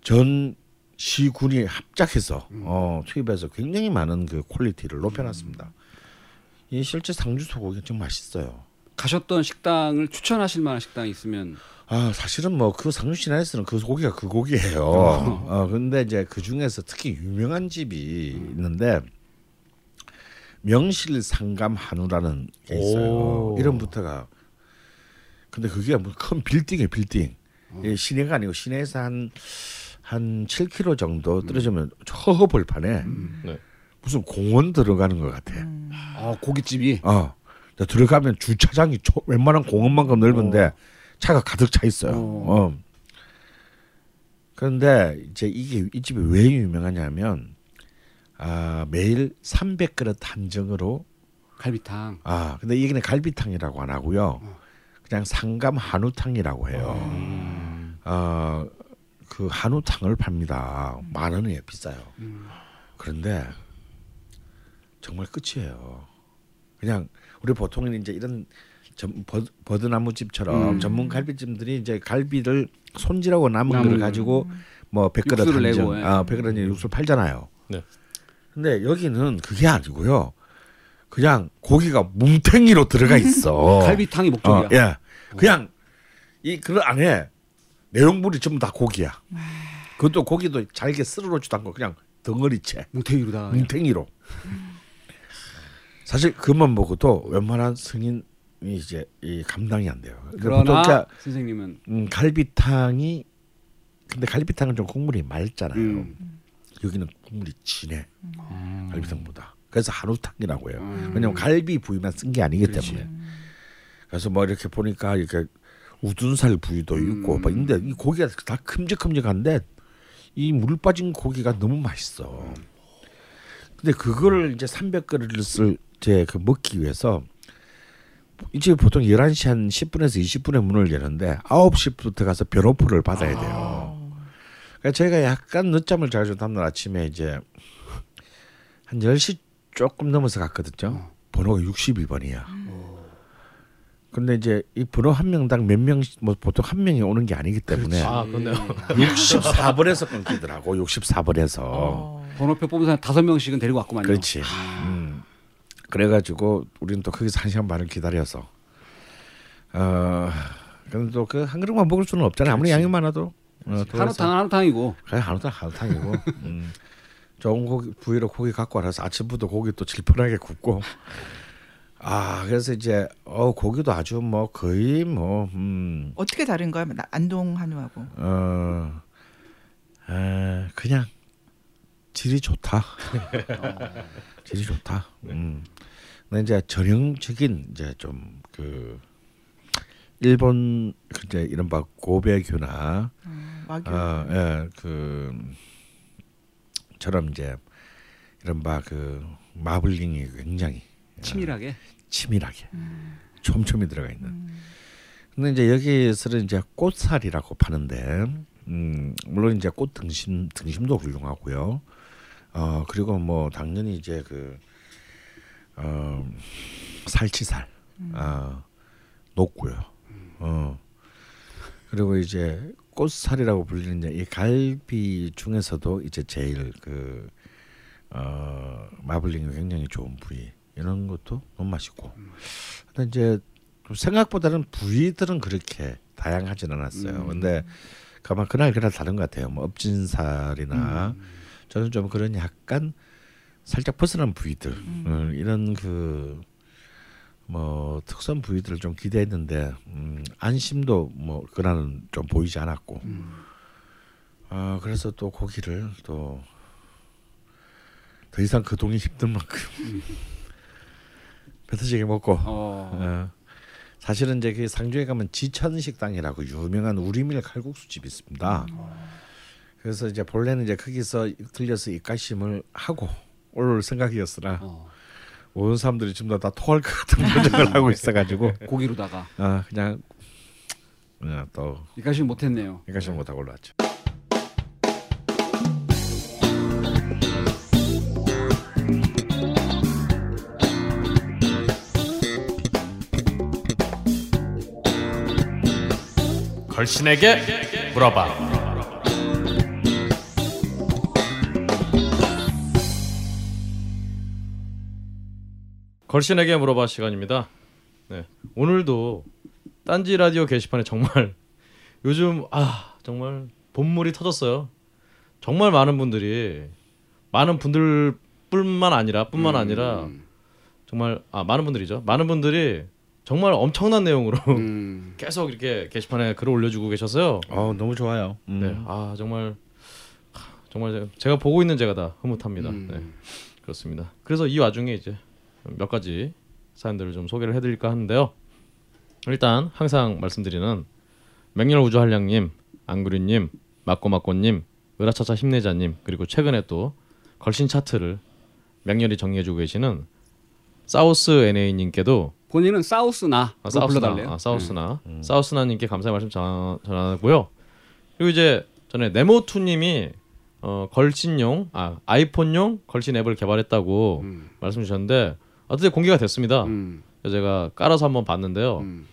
전 시군이 합작해서 어, 투입해서 굉장히 많은 그 quality를 높여놨습니다. 이 실제 상주 소고기 좀 맛있어요. 가셨던 식당을 추천하실 만한 식당이 있으면 아 사실은 뭐 그 상주 시내에서는 그 고기가 그 고기예요. 어 근데 이제 그 중에서 특히 유명한 집이 있는데 명실 상감 한우라는 게 있어요. 오. 이름부터가 근데 그게 뭐 큰 빌딩이에요 빌딩. 이 시내가 아니고 시내에서 한한 7km 정도 떨어지면 허허벌판에 네. 무슨 공원 들어가는 것 같아. 아 고깃집이 어. 들어가면 주차장이 초, 웬만한 공원만큼 넓은데 차가 가득 차 있어요. 어. 어. 그런데 이제 이게 이 집이 왜 유명하냐면 아, 매일 300그릇 한정으로 갈비탕. 아, 근데 이게 갈비탕이라고 안 하고요. 그냥 상감 한우탕이라고 해요. 어, 그 한우탕을 팝니다. 만 원이에요, 비싸요. 그런데 정말 끝이에요. 그냥 우리 보통은 이제 이런 전, 버, 버드 나무 집처럼 음. 전문 갈비집들이 이제 갈비를 손질하고 남은 걸 가지고 뭐 백그릇 육수를 한정, 예. 아 백그릇 육수를 팔잖아요. 네. 근데 여기는 그게 아니고요. 그냥 고기가 뭉탱이로 들어가 있어. 갈비탕이 목적이야. 어, 예. 그냥 이그 안에 내용물이 전부 다 고기야. 그것도 고기도 잘게 썰어놓지도 않고 그냥 덩어리채 뭉탱이로다. 뭉탱이로. 사실 그것만 먹어도 웬만한 승인 이 이제 이 감당이 안 돼요. 그러니까 보통 그러나 그냥, 선생님은 음, 갈비탕이 근데 갈비탕은 좀 국물이 맑잖아요. 음. 여기는 국물이 진해 음. 갈비탕보다. 그래서 한우탕이라고 해요. 음. 왜냐면 갈비 부위만 쓴 게 아니기 그렇지. 때문에. 그래서 뭐 이렇게 보니까 이렇게 우둔살 부위도 있고 음. 막 있는데 이 고기가 다 큼직큼직한데 이 물 빠진 고기가 너무 맛있어. 근데 그거를 이제 300그릇을 이제 그 먹기 위해서 이제 보통 11시 한 10분에서 20분에 문을 여는데 9시부터 가서 변호표를 받아야 돼요. 그러니까 저희가 약간 늦잠을 자주 다음날 아침에 이제 한 10시 조금 넘어서 갔거든요. 번호가 62번이야. 근데 이제 이 번호 한 명당 몇 명, 뭐 보통 한 명이 오는 게 아니기 때문에 아, 그렇네요. 64번에서 끊기더라고. 64번에서. 어. 번호표 뽑은 사람 다섯 명씩은 데리고 왔구만요. 그렇지. 음. 그래가지고 우리는 또 거기서 한 시간 반을 기다려서 어 근데 또그 한 그릇만 먹을 수는 없잖아요. 아무리 양이 많아도 어, 또 한우탕 한우탕이고 그래 한우탕 한우탕이고 음, 좋은 고기 부위로 고기 갖고 와서 아침부터 고기 또 질펀하게 굽고 아 그래서 이제 어 고기도 아주 뭐 거의 뭐 음, 어떻게 다른가요? 나- 안동 한우하고. 어, 에, 그냥 질이 좋다. 질이 좋다. 음. 근데 이제 전형적인 이제 좀 그 일본 그 이제 이른바 고베교나 음. 어, 예, 그 처럼 이제 이른바 그 마블링이 굉장히 치밀하게 치밀하게 촘촘히 들어가 있는. 근데 이제 여기서는 이제 꽃살이라고 파는데, 음, 물론 이제 꽃 등심 등심도 훌륭하고요. 어 그리고 뭐 당연히 이제 그 어, 살치살, 어, 높고요. 어 그리고 이제 꽃살이라고 불리는 이제 이 갈비 중에서도 이제 제일 그 어, 마블링이 굉장히 좋은 부위 이런 것도 너무 맛있고. 근데 이제 좀 생각보다는 부위들은 그렇게 다양하진 않았어요. 근데 가만 그날 그날 다른 것 같아요. 뭐 엎진살이나 저는 좀 그런 약간 살짝 벗어난 부위들 어, 이런 그 뭐 특수한 부위들을 좀 기대했는데 음, 안심도 뭐 그날은 좀 보이지 않았고. 아 그래서 또 고기를 또 더 이상 그 동이 힘든 만큼 뱉어지게 먹고 어. 어, 사실은 이제 그 상주에 가면 지천 식당이라고 유명한 우리밀 칼국수 집이 있습니다. 그래서 이제 본래는 이제 거기서 들려서 입가심을 하고 올 생각이었으나 어. 모든 사람들이 지금 다, 다 토할 것 같은 표정을 하고 있어가지고 고기로다가 아 그냥 그냥 또 이까지 못했네요. 입가심 못하고 올라왔죠. 걸신에게 물어봐. 걸신에게 물어봐 시간입니다. 네, 오늘도 딴지 라디오 게시판에 정말 요즘 아 정말 본물이 터졌어요. 정말 많은 분들이 많은 분들뿐만 아니라 뿐만 아니라 정말 아 많은 분들이죠. 많은 분들이 정말 엄청난 내용으로 음. 계속 이렇게 게시판에 글을 올려주고 계셔서요. 어 너무 좋아요. 음. 네, 아 정말 하, 정말 제가- 제가 보고 있는 제가 다 흐뭇합니다. 음. 네, 그렇습니다. 그래서 이 와중에 이제 몇 가지 사연들을 좀 소개를 해드릴까 하는데요. 일단 항상 말씀드리는 맹렬 우주 한량님, 안그리님, 마꼬마꼬님, 으라차차 힘내자님 그리고 최근에 또 걸신 차트를 맹렬히 정리해주고 계시는 사우스 NA님께도 본인은 사우스나 아. 네. 아, 사우스나 사우스나님께 감사의 말씀 전, 전하고요. 그리고 이제 전에 네모투님이 어, 걸신용 아 아이폰용 걸신 앱을 개발했다고 음. 말씀 주셨는데 어떻게 공개가 됐습니다. 음. 그래서 제가 깔아서 한번 봤는데요. 음.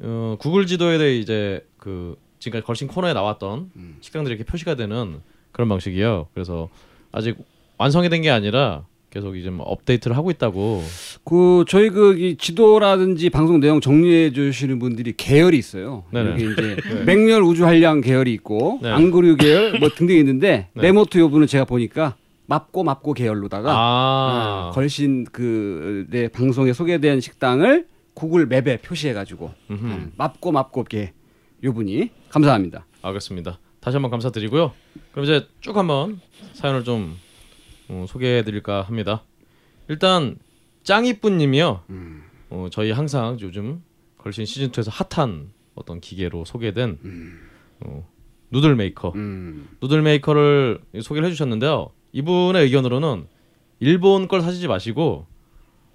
어, 구글 지도에 대해 이제 그 지금까지 걸신 코너에 나왔던 음. 식당들이 이렇게 표시가 되는 그런 방식이에요. 그래서 아직 완성이 된 게 아니라 계속 이제 뭐 업데이트를 하고 있다고. 그 저희 그이 지도라든지 방송 내용 정리해 주시는 분들이 계열이 있어요. 네네. 여기 이제 맹렬 우주 한량 계열이 있고 네. 앙그류 계열 뭐 등등 있는데 네. 네모트 요분은 제가 보니까 맙고 맙고 계열로다가 아, 아, 걸신 그내 방송에 소개된 식당을 구글 맵에 표시해 가지고 음흠. 맙고 맙고 게 요분이 감사합니다. 알겠습니다. 다시 한번 감사드리고요. 그럼 이제 쭉 한번 사연을 좀 어, 소개해드릴까 합니다. 일단 짱이뿌님이요. 어, 저희 항상 요즘 걸신 시즌 2에서 핫한 어떤 기계로 소개된 어, noodle maker. 음. noodle maker를 소개를 해주셨는데요. 이분의 의견으로는 일본 걸 사시지 마시고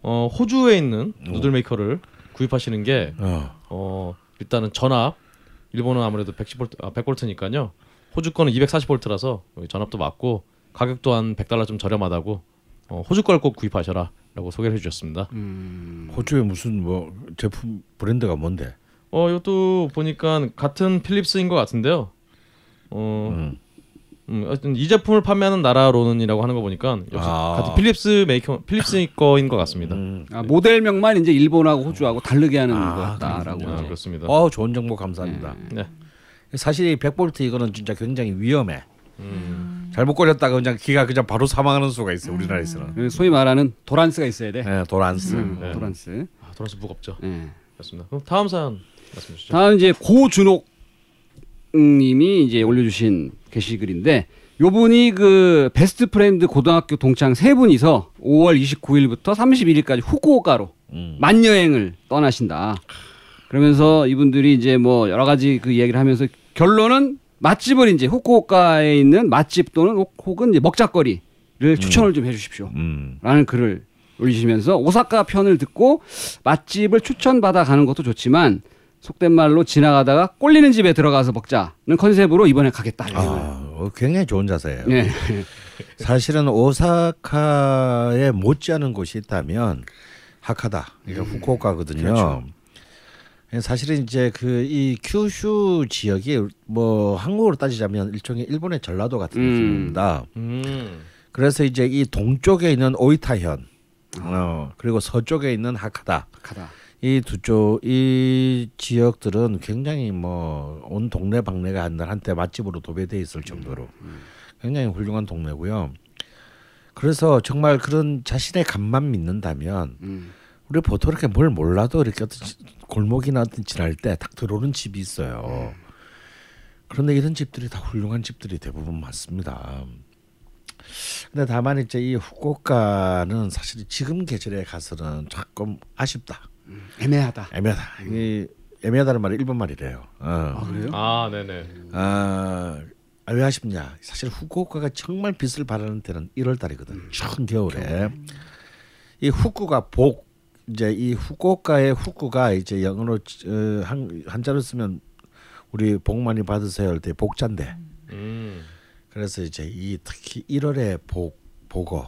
어, 호주에 있는 noodle maker를 구입하시는 게 어. 어 일단은 전압 일본은 아무래도 110V 아 100V니까요. 호주 거는 240V라서 전압도 맞고 가격도 한 100달러 좀 저렴하다고 어, 호주 걸 꼭 구입하셔라라고 소개를 해주셨습니다. 음. 호주에 무슨 뭐 제품 브랜드가 뭔데? 어 이것도 보니까 같은 필립스인 것 같은데요. 어 음. 음, 하여튼 이 제품을 판매하는 나라로는이라고 하는 거 보니까 역시 아. 같은 필립스 메이커 필립스 거인 것 같습니다. 음. 아, 모델명만 이제 일본하고 호주하고 다르게 하는 아, 거였다라고. 아. 그렇습니다. 어 좋은 정보 감사합니다. 네. 사실 이 100볼트 이거는 진짜 굉장히 위험해. 음. 잘못 꽂았다가 그냥 기가 그냥 바로 사망하는 수가 있어요. 우리나라에서는. 그 소위 말하는 도란스가 있어야 돼. 네, 도란스. 음, 네. 도란스. 아, 돌아서 무겁죠. 예. 맞습니다. 그럼 다음 사연 말씀해 주시죠. 다음 이제 고준옥 님이 이제 올려주신 게시글인데 요분이 그 best friend 고등학교 동창 세 분이서 5월 29일부터 31일까지 후쿠오카로 음. 맛여행을 떠나신다. 그러면서 이분들이 이제 뭐 여러 가지 그 이야기를 하면서 결론은 맛집을 이제 후쿠오카에 있는 맛집 또는 혹- 혹은 이제 먹자거리를 추천을 좀 해주십시오. 음. 라는 글을 올리시면서 오사카 편을 듣고 맛집을 추천받아 가는 것도 좋지만 속된 말로 지나가다가 꼴리는 집에 들어가서 먹자는 컨셉으로 이번에 가겠다. 아, 어, 굉장히 좋은 자세예요. 네. 사실은 오사카에 못지않은 곳이 있다면 하카다. 그러니까 후쿠오카거든요. 예, 사실은 이제 그 이 큐슈 지역이 뭐 한국으로 따지자면 일종의 일본의 전라도 같은 음. 느낌입니다. 음. 그래서 이제 이 동쪽에 있는 오이타현, 어, 그리고 서쪽에 있는 하카다. 가다. 이 두 쪽 이 지역들은 굉장히 뭐 온 동네 방네가 한날 한때 맛집으로 도배돼 있을 정도로 굉장히 훌륭한 동네고요. 그래서 정말 그런 자신의 간만 믿는다면 음. 우리 보통 이렇게 뭘 몰라도 이렇게 어떤 지- 골목이나 어떤 지날 때 딱 들어오는 집이 있어요. 그런데 이런 집들이 다 훌륭한 집들이 대부분 많습니다. 근데 다만 이제 이 후쿠오카는 사실 지금 계절에 가서는 조금 아쉽다. 애매하다. 애매하다. 이 애매하다는 말이 일본 말이래요. 어. 아 그래요? 아, 네네. 아, 아, 왜 아쉽냐? 사실 후쿠오카가 정말 빛을 발하는 때는 1월 달이거든. 추운 겨울에. 이 후쿠가 복 이제 이 후쿠오카의 후쿠가 이제 영어로 어, 한 한자로 쓰면 우리 복 많이 받으세요 할 때 복자인데. 음. 그래서 이제 이 특히 1월에 복 보고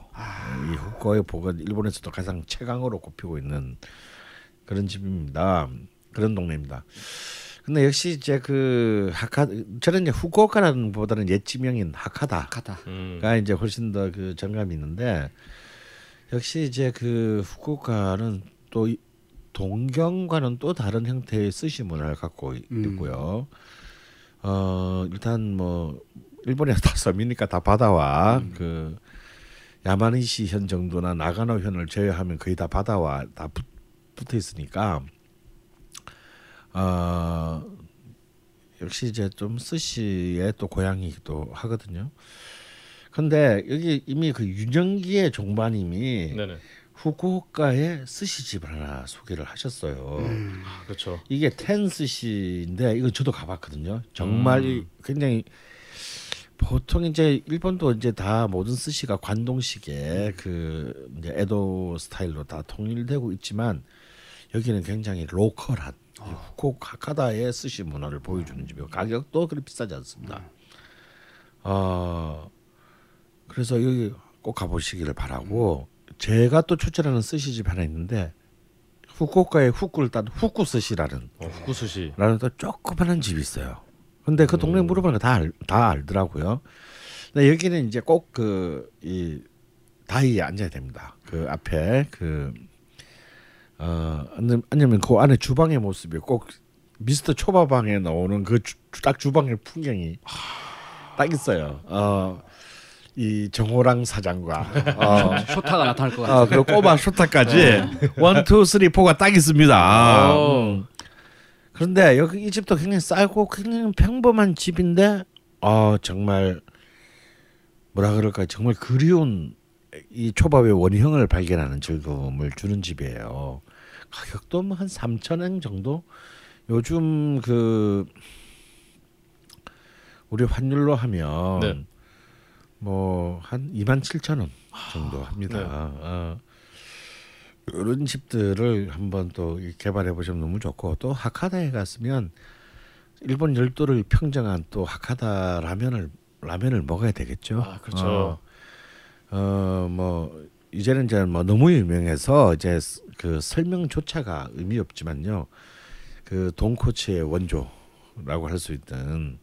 이 후쿠오의 복은 일본에서도 가장 최강으로 꼽히고 있는 그런 집입니다. 그런 동네입니다. 근데 역시 이제 그 하카 저는 이제 후쿠오카라는 보다는 옛 지명인 하카다. 가다. 음. 가 이제 훨씬 더 그 정감이 있는데 역시 이제 그 후쿠오카는 또 이- 동경과는 또 다른 형태의 스시 문화를 갖고 이- 음. 있고요. 어 일단 뭐 일본에 다 섬이니까 다 바다와 그 야마니시 현 정도나 나가노 현을 제외하면 거의 다 바다와 다 붙, 붙어 있으니까 어 역시 이제 좀 스시의 또 고향이기도 하거든요. 근데 여기 이미 그 윤영기의 종반님이 네네. 후쿠오카에 스시집을 하나 소개를 하셨어요. 아, 그렇죠. 이게 텐 스시인데 이거 저도 가봤거든요. 정말 이 굉장히 보통 이제 일본도 이제 다 모든 스시가 관동식의 그 이제 에도 스타일로 다 통일되고 있지만 여기는 굉장히 로컬한 이 후쿠오카 카다의 스시 문화를 보여주는 집이고 가격도 그리 비싸지 않습니다. 어 그래서 여기 꼭 가보시기를 바라고 제가 또 추천하는 스시집 하나 있는데 후쿠오카의 후쿠를 딴 후쿠 스시라는 어, 후쿠스시. 라는 또 조그만한 집이 있어요. 근데 그 동네 물어보니까 다, 알, 다 알더라고요. 근데 여기는 이제 꼭 그 이 다이에 앉아야 됩니다. 그 앞에 그 어, 아니면- 그 안에 주방의 모습이 꼭 미스터 초밥방에 나오는 그 딱 주방의 풍경이 딱 있어요. 어, 이 정호랑 사장과 어, 쇼타가 나타날 것 같아. 아, 그리고 꼬마 쇼타까지 one, two, three, four가 딱 있습니다. 음. 그런데 여기 이 집도 굉장히 싸고 굉장히 평범한 집인데 어 정말 뭐라 그럴까 정말 그리운 이 초밥의 원형을 발견하는 즐거움을 주는 집이에요. 가격도 뭐 한 3천 엔 정도. 요즘 그 우리 환율로 하면 네. 뭐한 2만 7천 원 정도 합니다. 네. 어. 이런 집들을 한번 또 개발해 보시면 너무 좋고 또 하카다에 갔으면 일본 열도를 평정한 또 하카다 라면을 라면을 먹어야 되겠죠. 아, 그렇죠. 어뭐 이제는 이제 뭐 너무 유명해서 이제 스- 그 설명조차가 의미 없지만요. 그 돈코츠의 원조라고 할 수 있는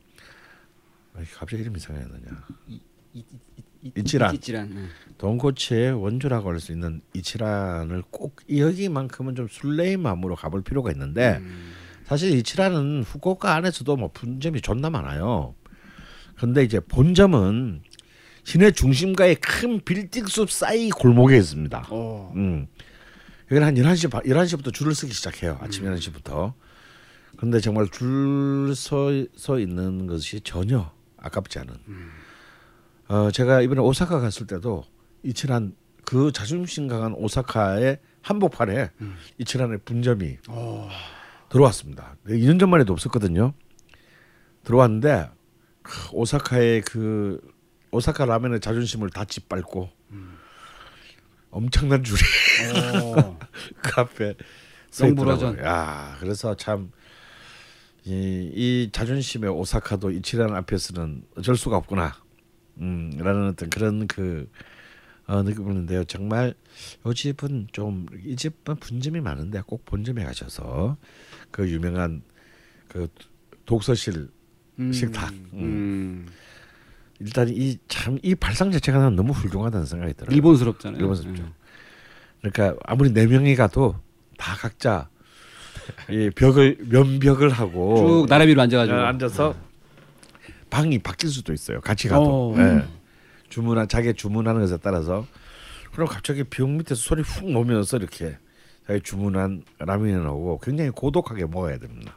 갑자기 이름이 생각나냐? 이- 이치란. 이치란. 네. 돈코치의 원조라고 할 수 있는 이치란을 꼭 여기만큼은 좀 술래의 마음으로 가볼 필요가 있는데 사실 이치란은 후쿠오카 안에서도 뭐 분점이 존나 많아요. 그런데 이제 본점은 시내 중심가의 큰 빌딩 숲 사이 골목에 있습니다. 어. 음. 여기는 한 11시, 반- 11시부터 줄을 서기 시작해요. 아침 11시부터. 근데 정말 줄 서 서 있는 것이 전혀 아깝지 않은. 어, 제가 이번에 오사카 갔을 때도 이치란 그 자존심 강한 오사카의 한복판에 이치란의 분점이 들어왔습니다. 2년 전만 해도 없었거든요. 들어왔는데 크, 오사카의 그 오사카 라면의 자존심을 다 짓밟고 엄청난 줄이 어. 그 앞에. 있더라고요. 야, 그래서 참. 이, 이 자존심의 오사카도 이치란 앞에서는 어쩔 수가 없구나. 음, 라는 어떤 그런 그 어, 느낌이는데요. 정말 이 집은 좀 이 집은 분점이 많은데 꼭 본점에 가셔서 그 유명한 그 독서실 음. 식탁. 음. 일단 이 참 이 발상 자체가 난 너무 훌륭하다는 생각이 들어요. 일본스럽잖아요. 일본스럽죠. 네. 그러니까 아무리 네 명이 가도 다 각자 이 벽을 면벽을 하고 쭉 나래 위로 앉아가지고 어, 앉아서 방이 바뀔 수도 있어요. 같이 가도 어. 예. 주문한 자기 주문하는 것에 따라서 그럼 갑자기 벽 밑에서 소리 훅 나면서 이렇게 자기 주문한 라면이 나오고 굉장히 고독하게 먹어야 됩니다.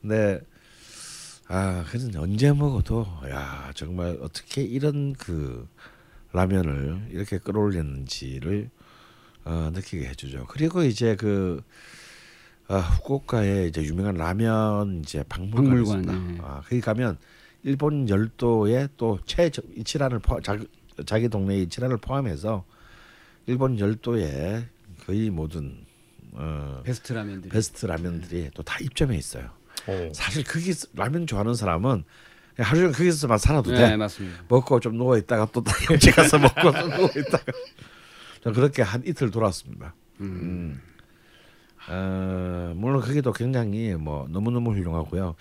근데 아 그는 언제 먹어도 야 정말 어떻게 이런 그 라면을 이렇게 끌어올렸는지를 어, 느끼게 해주죠. 그리고 이제 그 아, 후쿠오카에 이제 유명한 라면 이제 박물관이 박물관, 있습니다. 네. 아, 거기 가면 일본 열도의 또 최 이치란을 포 자기, 자기 동네 이치란을 포함해서 일본 열도의 거의 모든 어, 베스트 라면들이 베스트 라면들이 또다 입점해 있어요. 오. 사실 거기 라면 좋아하는 사람은 하루 종일 거기서만 살아도 네 돼. 맞습니다. 먹고 좀 누워 있다가 또집 가서 먹고 또 누워 있다가 저 그렇게 한 이틀 돌았습니다. 음. 어, 물론 거기도 굉장히 뭐 너무 너무 훌륭하고요.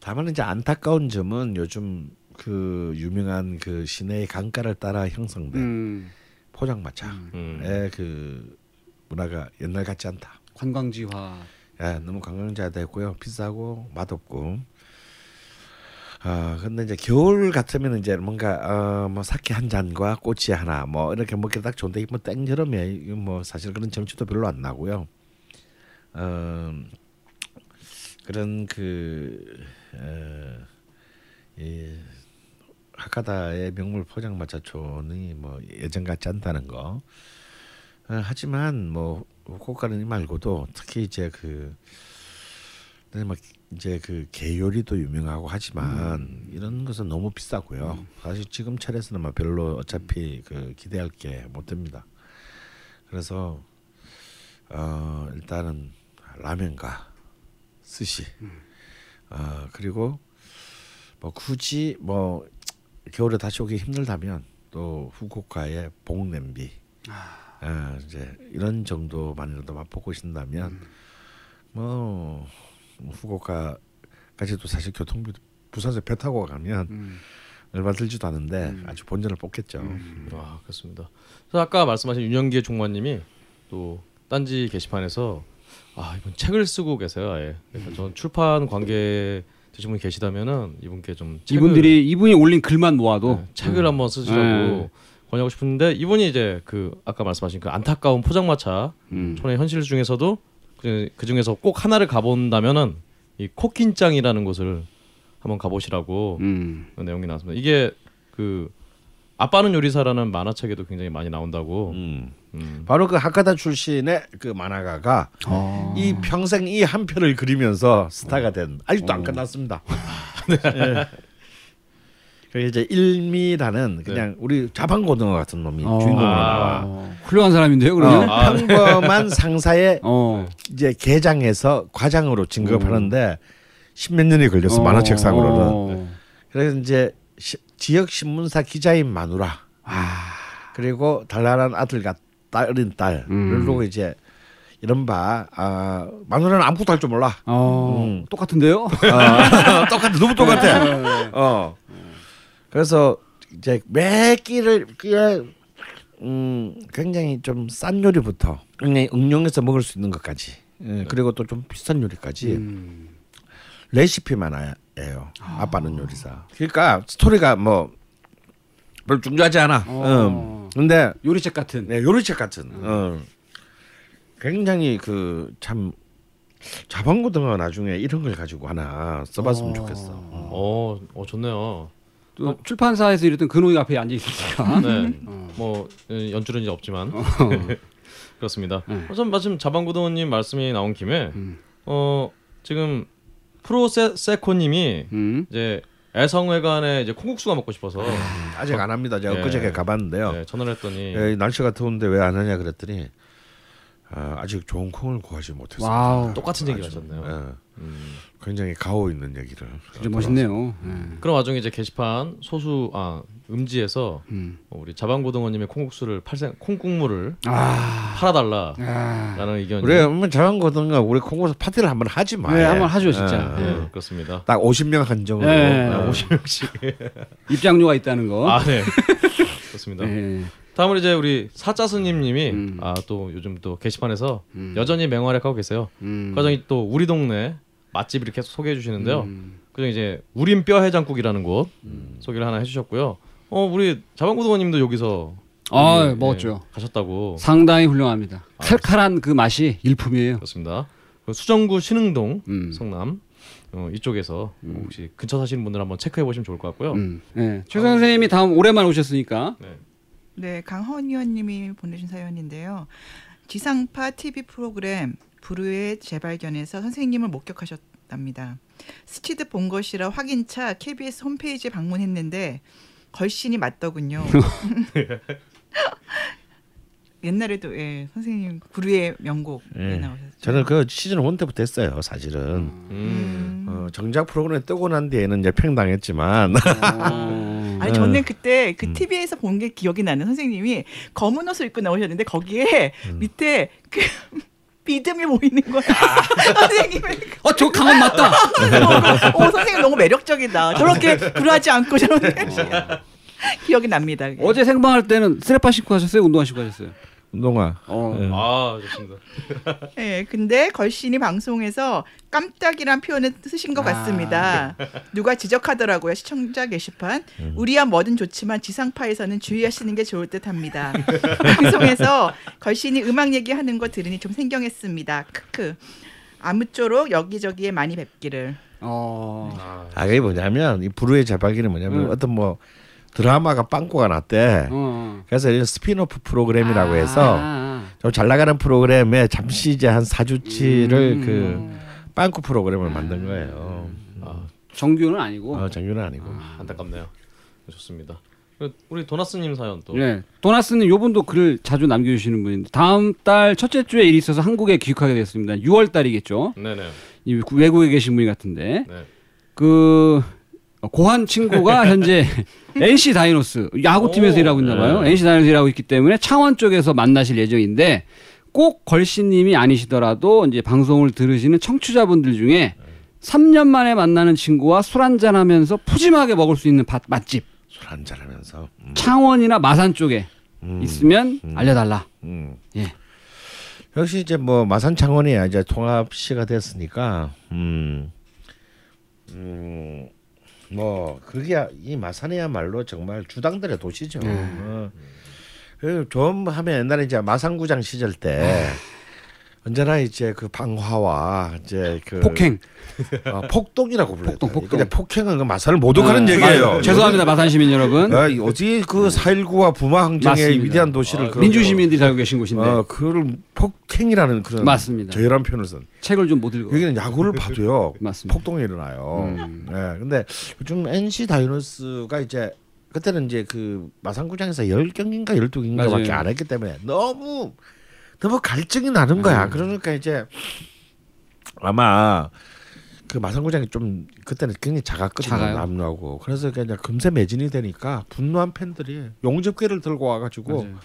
다만 이제 안타까운 점은 요즘 그 유명한 그 시내의 강가를 따라 형성된 음, 포장마차의 음. 그 문화가 옛날 같지 않다. 관광지화. 예, 너무 관광자됐고요. 비싸고 맛없고. 아, 근데 이제 겨울 같으면 이제 뭔가 어뭐 사케 한 잔과 꼬치 하나 뭐 이렇게 먹기 딱 좋은데 뭐 땡여름에 뭐 사실 그런 정취도 별로 안 나고요. 어 그런 그 어, 이 하카다의 명물 포장마차촌이 뭐 예전 같지 않다는 거. 어, 하지만 뭐 후쿠오카는 말고도 특히 이제 그 근데 막 이제 그 게요리도 유명하고 하지만 이런 것은 너무 비싸고요. 사실 지금 차례에서는 막 별로 어차피 그 기대할 게 못 됩니다. 그래서 어 일단은 라면과 스시. 어 그리고 뭐 굳이 뭐 겨울에 다시 오기 힘들다면 또 후쿠오카의 봉냄비. 아, 이제 이런 정도만이라도 맛보고 싶다면 뭐 후쿠오카까지도 사실 교통비 부산에서 배 타고 가면 음. 얼마 들지도 않은데 아주 본전을 뽑겠죠. 아 그렇습니다. 그래서 아까 말씀하신 윤영기의 종마님이 또 딴지 게시판에서 아 이분 책을 쓰고 계세요. 아예. 그래서 전 출판 관계 되신 분이 계시다면은 이분께 좀 책을, 이분들이 이분이 올린 글만 모아도 네, 책을 한번 쓰시라고 네. 권하고 싶은데 이분이 이제 그 아까 말씀하신 그 안타까운 포장마차 음. 촌의 현실 중에서도 그, 그 중에서 꼭 하나를 가본다면은 이 코킨짱이라는 곳을 한번 가보시라고 음. 그 내용이 나왔습니다. 이게 그 아빠는 요리사라는 만화책에도 굉장히 많이 나온다고. 음. 음. 바로 그 하카다 출신의 그 만화가가 어. 이 평생 이 한 편을 그리면서 스타가 된 아직도 안 끝났습니다. 예. 그 이제 일미라는 그냥 우리 자판고등어 같은 놈이 어. 주인공으로 아. 나와. 어. 훌륭한 사람인데요, 그러면? 아, 아. 평범한 상사의 어. 이제 개장해서 과장으로 진급하는데 십몇 년이 걸렸어 어. 만화책 상으로는. 어. 그래서 이제 시- 지역 신문사 기자인 마누라 아. 그리고 달랄한 아들과 딸 어린 딸을 음. 두고 이제 이른바 아, 마누라는 아무것도 할 줄 몰라. 어. 음. 똑같은데요? 어, 똑같아 너무 똑같아. 어 그래서 이제 매 끼를 끼에 음 굉장히 좀 싼 요리부터 굉장히 응용해서 먹을 수 있는 것까지 예, 그리고 또 좀 비싼 요리까지 음. 레시피만 아예요. 아빠는 요리사. 그러니까 스토리가 뭐 별로 중요하지 않아. 어. 음. 근데 요리책 같은. 네, 요리책 같은. 어. 굉장히 그 참 자방고등어 나중에 이런 걸 가지고 하나 써봤으면 어. 좋겠어. 어, 어 좋네요. 또 출판사에서 이랬던 근호이 앞에 앉아 있으니까. 네. 어. 뭐 어, 연줄은 이제 없지만 어. 그렇습니다. 네. 어, 전 마침 자방구동님 말씀이 나온 김에 음. 어 지금 프로세코님이 음. 이제 애성회관에 이제 콩국수가 먹고 싶어서 아직 안 합니다. 제가 네. 엊그저께 가봤는데요. 네, 전화를 했더니 예, 날씨가 더운데 왜 안 하냐 그랬더니 아, 아직 좋은 콩을 구하지 못했습니다. wow. 똑같은 얘기를 아주, 하셨네요. 예, 음. 굉장히 가오 있는 얘기를. 진짜 멋있네요. 예. 그런 와중에 이제 게시판 소수 아 음지에서 음. 어, 우리 자방고등어님의 콩국수를 팔생 콩국물을 아. 팔아달라라는 아. 의견이 우리 한번 자연거든요. 우리 콩고서 파티를 한번 하지 마. 네, 한번 하죠, 진짜. 예, 예. 네, 그렇습니다. 딱 50명 한정으로. 네. 예. 50명씩 입장료가 있다는 거. 아 네. 그렇습니다. 예. 다음으로 이제 우리 사자스님님이 음. 아또 요즘 또 게시판에서 음. 여전히 맹활약하고 계세요. 음. 과정이 또 우리 동네 맛집을 계속 소개해 주시는데요. 음. 그중 이제 우린 뼈 해장국이라는 곳 소개를 하나 해주셨고요. 어 우리 자방고등어님도 여기서 아, 여기, 먹었죠. 예, 가셨다고 상당히 훌륭합니다. 칼칼한 그 맛이 일품이에요. 그렇습니다. 그 수정구 신흥동 음. 성남 어, 이쪽에서 혹시 근처 사시는 분들 한번 체크해 보시면 좋을 것 같고요. 음. 예. 최 선생님이 다음 오랜만에 오셨으니까 네. 네, 강헌 의원님이 보내신 사연인데요. 지상파 TV 프로그램 불후의 재발견에서 선생님을 목격하셨답니다. 스치듯 본 것이라 확인차 KBS 홈페이지에 방문했는데 걸신이 맞더군요. 옛날에도 예, 선생님 불후의 명곡 예. 나오셨죠. 저는 그 시즌 1 때부터 했어요. 사실은. 음. 음. 어, 정작 프로그램 뜨고 난 뒤에는 이제 팽당했지만 어. 아니 저는 그때 그 TV에서 본 게 기억이 나는 선생님이 검은 옷을 입고 나오셨는데 거기에 밑에 그 믿음이 보이는 거야. 선생님의 어, 저 강원 맞다. 어, 선생님 너무 매력적이다. 저렇게 굴하지 않고 저렇게 기억이 납니다. 어제 생방할 때는 쓰레빠 신고 하셨어요? 운동화 신고 하셨어요? 운동화. 어. 예. 아 좋습니다. 예, 근데 걸신이 방송에서 깜짝이란 표현을 쓰신 것 아. 같습니다. 누가 지적하더라고요. 시청자 게시판. 우리야 뭐든 좋지만 지상파에서는 주의하시는 게 좋을 듯합니다. 방송에서 걸신이 음악 얘기하는 거 들으니 좀 생경했습니다. 크크. 아무쪼록 여기저기에 많이 뵙기를. 어. 아 이게 뭐냐면 이 불후의 재발견이 뭐냐면 음. 어떤 뭐 드라마가 빵꾸가 났대. 어. 그래서 이런 스피노프 프로그램이라고 해서 아, 좀 잘 나가는 프로그램에 잠시 이제 한 사주치를 음. 그 빵꾸 프로그램을 만든 거예요. 아 정규는 아니고. 어, 정규는 아니고. 안타깝네요. 좋습니다. 그 우리 도나스님 사연 또. 네. 도나스는 요분도 글을 자주 남겨주시는 분인데 다음 달 첫째 주에 일이 있어서 한국에 귀국하게 됐습니다. 6월 달이겠죠. 네네. 이 외국에 계신 분이 같은데 네. 그 고한 친구가 현재 NC 다이노스 야구팀에서 오. 일하고 있나 봐요. 네. NC 다이노스 일하고 있기 때문에 창원 쪽에서 만나실 예정인데 꼭 걸신님이 아니시더라도 이제 방송을 들으시는 청취자분들 중에 3년 만에 만나는 친구와 술 한잔 하면서 푸짐하게 먹을 수 있는 밭- 맛집 술 한잔 하면서. 음. 창원이나 마산 쪽에 음. 있으면 알려달라. 음. 예. 역시 이제 뭐 마산 창원이 이제 통합시가 됐으니까 음. 음. 뭐 그게 이 마산이야말로 정말 주당들의 도시죠. 어. 그좀 하면 옛날에 이제 마산구장 시절 때 언제나 이제 그 방화와 이제 그 폭행. 어, 폭동이라고 불러요. 폭동, 폭동. 근데 폭행은 그 마산을 못 오가는 네, 얘기예요. 죄송합니다, 마산 시민 여러분. 아, 어디 그 4.19와 부마 항쟁의. 위대한 도시를 아, 그 민주 시민들이 살고 계신 곳인데 어, 그걸 폭행이라는 그런 맞습니다. 저열한 표현을 쓴. 책을 좀 못 읽어. 여기는 야구를 봐도요. 맞습니다. 폭동이 일어나요. 음. 예. 근데 요즘 NC 다이노스가 이제 그때는 이제 그 마산구장에서 10경기인가 12경기인가밖에 맞아요. 안 했기 때문에 너무 너무 갈증이 나는 거야. 음. 그러니까 이제 아마 그 마산구장이 좀 그때는 굉장히 작았거든요. 작아요? 남루하고. 그래서 그냥 금세 매진이 되니까 분노한 팬들이 용접기를 들고 와가지고 맞아요.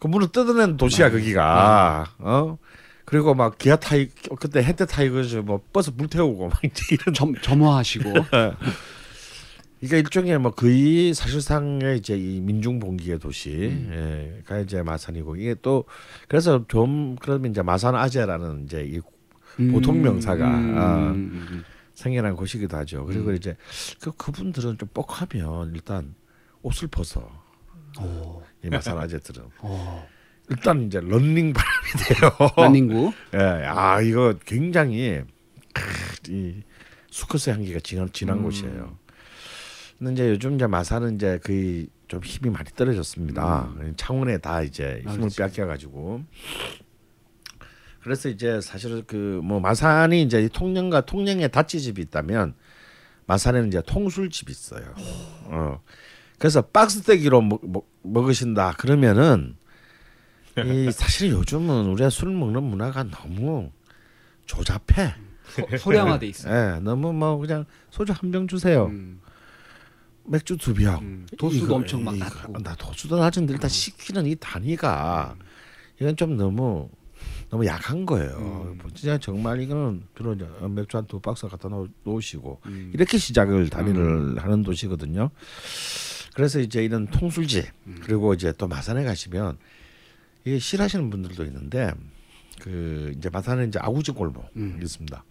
그 문을 뜯어낸 도시야 거기가. 어? 그리고 막 기아 타이 그때 해태 타이거즈 뭐 버스 불 태우고 막 이런 점 점화하시고 그러니까 일종의 뭐 거의 사실상의 이제 이 민중 봉기의 도시가 이제 마산이고 이게 또 그래서 좀 그러면 이제 마산 아재라는 이제 이 보통 명사가 아, 음, 음. 생겨난 곳이기도 하죠. 그리고 이제 그 그분들은 좀 뻑하면 일단 옷을 벗어. 이 마산 아재들은 어. 일단 이제 런닝 바람이 돼요. 난닝구. 예, 아 이거 굉장히 크, 이 수컷의 향기가 진한, 진한 곳이에요. 근데 이제 요즘 이제 마산은 이제 거의 좀 힘이 많이 떨어졌습니다. 창원에 다 이제 아, 힘을. 빼앗겨가지고. 그래서 이제 사실은 그 뭐 마산이 이제 이 통영과 통영에 다치집이 있다면 마산에는 이제 통술집이 있어요. 어. 그래서 박스떼기로 먹, 먹, 먹으신다 그러면은 이 사실 요즘은 우리가 술 먹는 문화가 너무 조잡해. 소- 소량화돼 있어. 예, 너무 뭐 그냥 소주 한 병 주세요. 음. 맥주 두 병. 음. 도수도 이거- 엄청 막 이거- 낮고. 나 도수도 낮은데 일단 시키는 이 단위가 이건 좀 너무 너무 약한 거예요. 음. 뭐 진짜 정말 이거는 주로 이제 맥주 한 두 박스 갖다 놓, 놓으시고 음. 이렇게 시작을 단위를 하는 도시거든요. 그래서 이제 이런 통술집 음. 그리고 이제 또 마산에 가시면 이게 싫어하시는 분들도 있는데 그 이제 마산에 이제 아구찜 골목 음. 있습니다.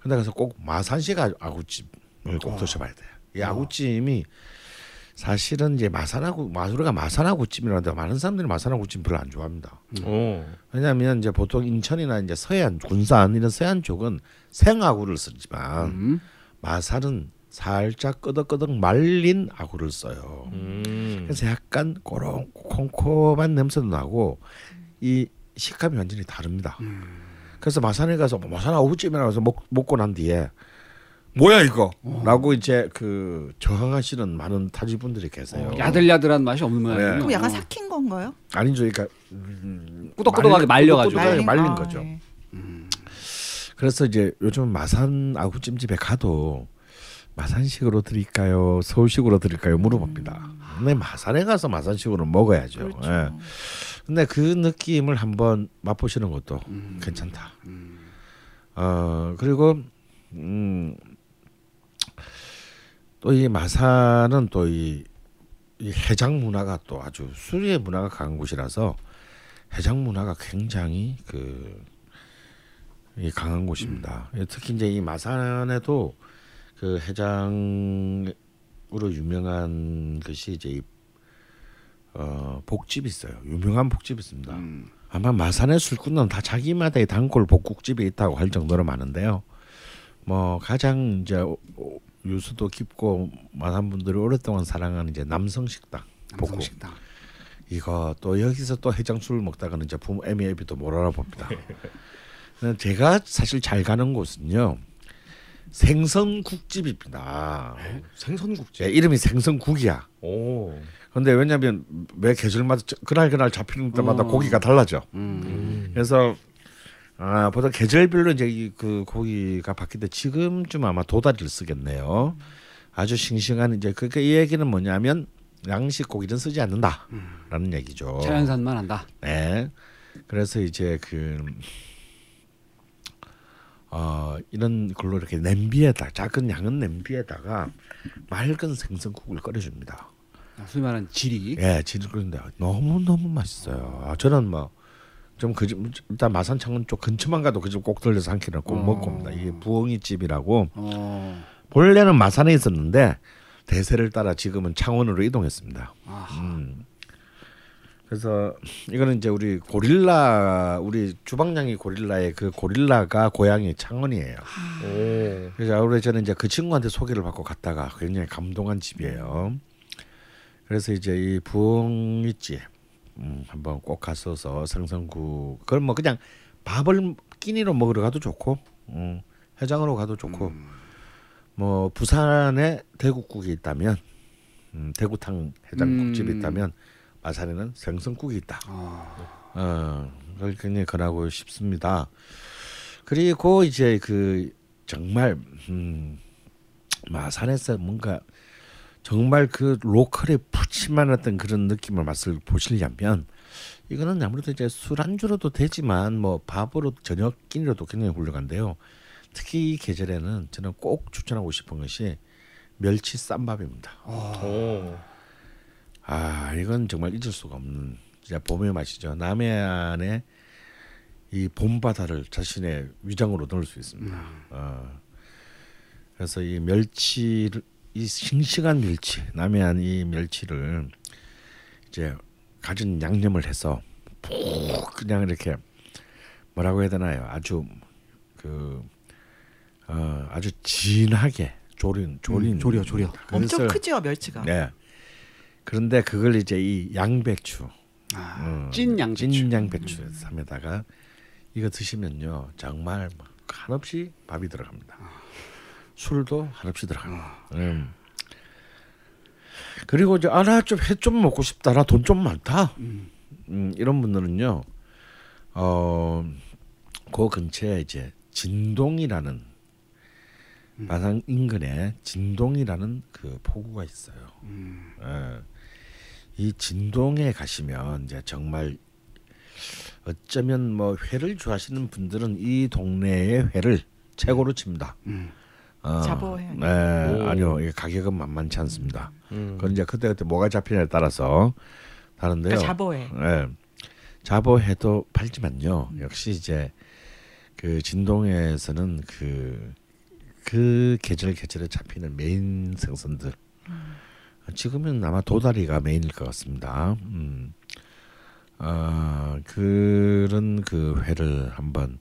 근데 가서 꼭 마산식 아- 아구찜을 꼭 드셔봐야 돼요. 이 아구찜이 사실은 이제 마산하고 마수르가 마산하구찜이라는데 많은 사람들이 마산하구찜 별로 안 좋아합니다. 오. 왜냐하면 이제 보통 인천이나 이제 서해안, 군산 이런 서해안 쪽은 생아구를 쓰지만 음. 마산은 살짝 끄덕끄덕 말린 아구를 써요. 음. 그래서 약간 꼬롱 콩콩한 냄새도 나고 이 식감이 완전히 다릅니다. 그래서 마산에 가서 뭐 마산 아구찜이라고 해서 먹, 먹고 난 뒤에 뭐야 이거? 라고 이제 그 저항하시는 많은 타지 분들이 계세요. 야들야들한 맛이 없는 네. 모양이군요. 그럼 약간 어. 삭힌 건가요? 아니죠. 그러니까 음, 꾸덕꾸덕하게 말려-. 꾸덕꾸덕하게 말린- 말린 아, 거죠. 네. 그래서 이제 요즘 마산 아구찜집에 가도 마산식으로 드릴까요? 서울식으로 드릴까요? 물어봅니다. 근데 마산에 가서 마산식으로 먹어야죠. 음. 그렇죠. 예. 근데 그 느낌을 한번 맛보시는 것도 음. 괜찮다. 어 그리고 음, 또 이 마산은 또이 해장 문화가 또 아주 술의 문화가 강한 곳이라서 해장 문화가 굉장히 그이 강한 곳입니다. 예, 특히 이제 이 마산에도 그 해장으로 유명한 것이 이제 이 어, 복집이 있어요. 유명한 복집이 있습니다. 음. 아마 마산의 술꾼은 다 자기마다의 단골 복국집이 있다고 할 정도로 많은데요. 뭐 가장 이제 유수도 깊고 많은 분들이 오랫동안 사랑하는 이제 남성 식당 복국. 남성 식당. 이거 또 여기서 또 해장술 먹다가는 이제 부모 애미 애비도 못 알아봅니다. 제가 사실 잘 가는 곳은요 생선국집입니다. 생선국집. 제 이름이 생선국이야. 오. 근데 왜냐하면 매 계절마다 저- 그날 그날 잡히는 때마다 어. 고기가 달라져. 음. 그래서 아 보통 계절별로 이제 이 그 고기가 바뀌는데 지금쯤 아마 도다리를 쓰겠네요. 아주 싱싱한 이제 그러니까 이 얘기는 뭐냐면 양식 고기는 쓰지 않는다라는 얘기죠. 자연산만 한다. 네. 그래서 이제 그 어, 이런 걸로 이렇게 냄비에다 작은 양은 냄비에다가 맑은 생선국을 끓여줍니다. 소위 말하는 질이. 예, 진짜 그런데 너무 너무 맛있어요. 아, 저는 뭐 좀그집 일단 마산 창원 쪽 근처만 가도 그 집 꼭 들려서 한 끼를 꼭 어. 먹고 옵니다. 이게 부엉이 집이라고 어. 본래는 마산에 있었는데 대세를 따라 지금은 창원으로 이동했습니다. 아. 음. 그래서 이거는 이제 우리 고릴라 우리 주방장이 고릴라의 그 고릴라가 고향이 창원이에요. 오. 그래서 아무래도 저는 이제 그 친구한테 소개를 받고 갔다가 굉장히 감동한 집이에요. 그래서 이제 이 부엉이집 음, 한번 꼭 갔어서 생선국 그걸 뭐 그냥 밥을 끼니로 먹으러 가도 좋고 음, 해장으로 가도 좋고 뭐 부산에 대구국이 있다면 음, 대구탕 해장국집이 음. 있다면 마산에는 생선국이 있다. 아. 어, 그걸 굉장히 권하고 싶습니다. 그리고 이제 그 정말 음, 마산에서 뭔가 정말 그 로컬의 푸짐한 어떤 그런 느낌을 맛을 보시려면 이거는 아무래도 이제 술안주로도 되지만 뭐 밥으로 저녁 끼니로도 굉장히 훌륭한데요. 특히 이 계절에는 저는 꼭 추천하고 싶은 것이 멸치 쌈밥입니다. 오. 아 이건 정말 잊을 수가 없는 진짜 봄의 맛이죠. 남해안의 이 봄바다를 자신의 위장으로 넣을 수 있습니다. 어. 그래서 이 멸치를 이 싱싱한 멸치 남해안 이 멸치를 이제 가진 양념을 해서 푹 그냥 이렇게 뭐라고 해야 되나요? 아주 그 어, 아주 진하게 조린 조린 음, 조려, 조려. 엄청 크죠 멸치가. 네. 그런데 그걸 이제 이 양배추, 아, 어, 찐 양배추. 찐 양배추 삶에다가 이거 드시면요 정말 막 한없이 밥이 들어갑니다. 술도 한없이 들어갑니다. 음. 그리고 이제 아나 좀회좀 먹고 싶다, 나 돈 좀 많다. 음, 이런 분들은요, 어 그 근처에 이제 진동이라는 마산 인근에 진동이라는 그 포구가 있어요. 예. 이 진동에 가시면 이제 정말 어쩌면 뭐 회를 좋아하시는 분들은 이 동네의 회를 최고로 칩니다. 어, 자보회 네, 오. 아니요, 이게 가격은 만만치 않습니다. 음. 그건 이제 그때 그때 뭐가 잡히냐에 따라서 다른데요. 그러니까 자보회. 예. 자보해도 팔지만요. 역시 이제 그 진동에서는 그, 그 계절 계절에 잡히는 메인 생선들. 지금은 아마 도다리가 메인일 것 같습니다. 음. 아 그런 그 회를 한번 한번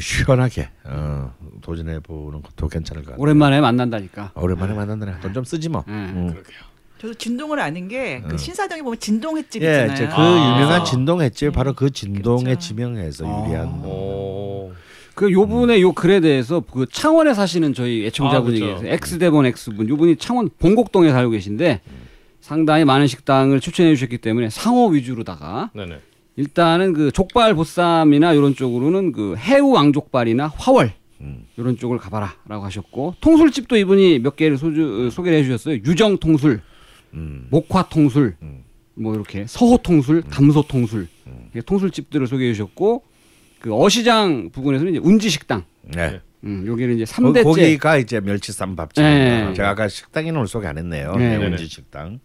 시원하게 어, 도전해 보는 것도 괜찮을 것 같아요. 오랜만에 만난다니까. 아, 오랜만에 만났네. 돈좀 쓰지 뭐. 예. 음. 저도 진동을 아는 게그 어. 신사동에 보면 진동 횟집 예, 있잖아요. 그 아. 유명한 진동 횟집 바로 그 진동에 그렇죠. 지명해서 아. 유리한 오. 그 요분의 요 글에 대해서 그 창원에 사시는 저희 애청자분이 아, 그렇죠. 계세요. 엑스대본 엑스분. 요분이 창원 봉곡동에 살고 계신데 상당히 많은 식당을 추천해 주셨기 때문에 상호 위주로다가 네네. 일단은 그 족발 보쌈이나 이런 쪽으로는 그 해우 왕족발이나 화월 음. 이런 쪽을 가봐라라고 하셨고 통술집도 이분이 몇 개를 소주, 어, 소개를 해주셨어요. 유정 통술, 음. 목화 통술, 음. 뭐 이렇게 서호 통술, 담소 통술 이렇게 통술집들을 소개해 주셨고 그 어시장 부근에서는 이제 운지 식당, 네. 음, 여기는 이제 거, 3대째 거기가 이제 멸치쌈 밥집. 네. 제가 아까 식당에는 오늘 소개 안 했네요. 네. 네. 지 식당.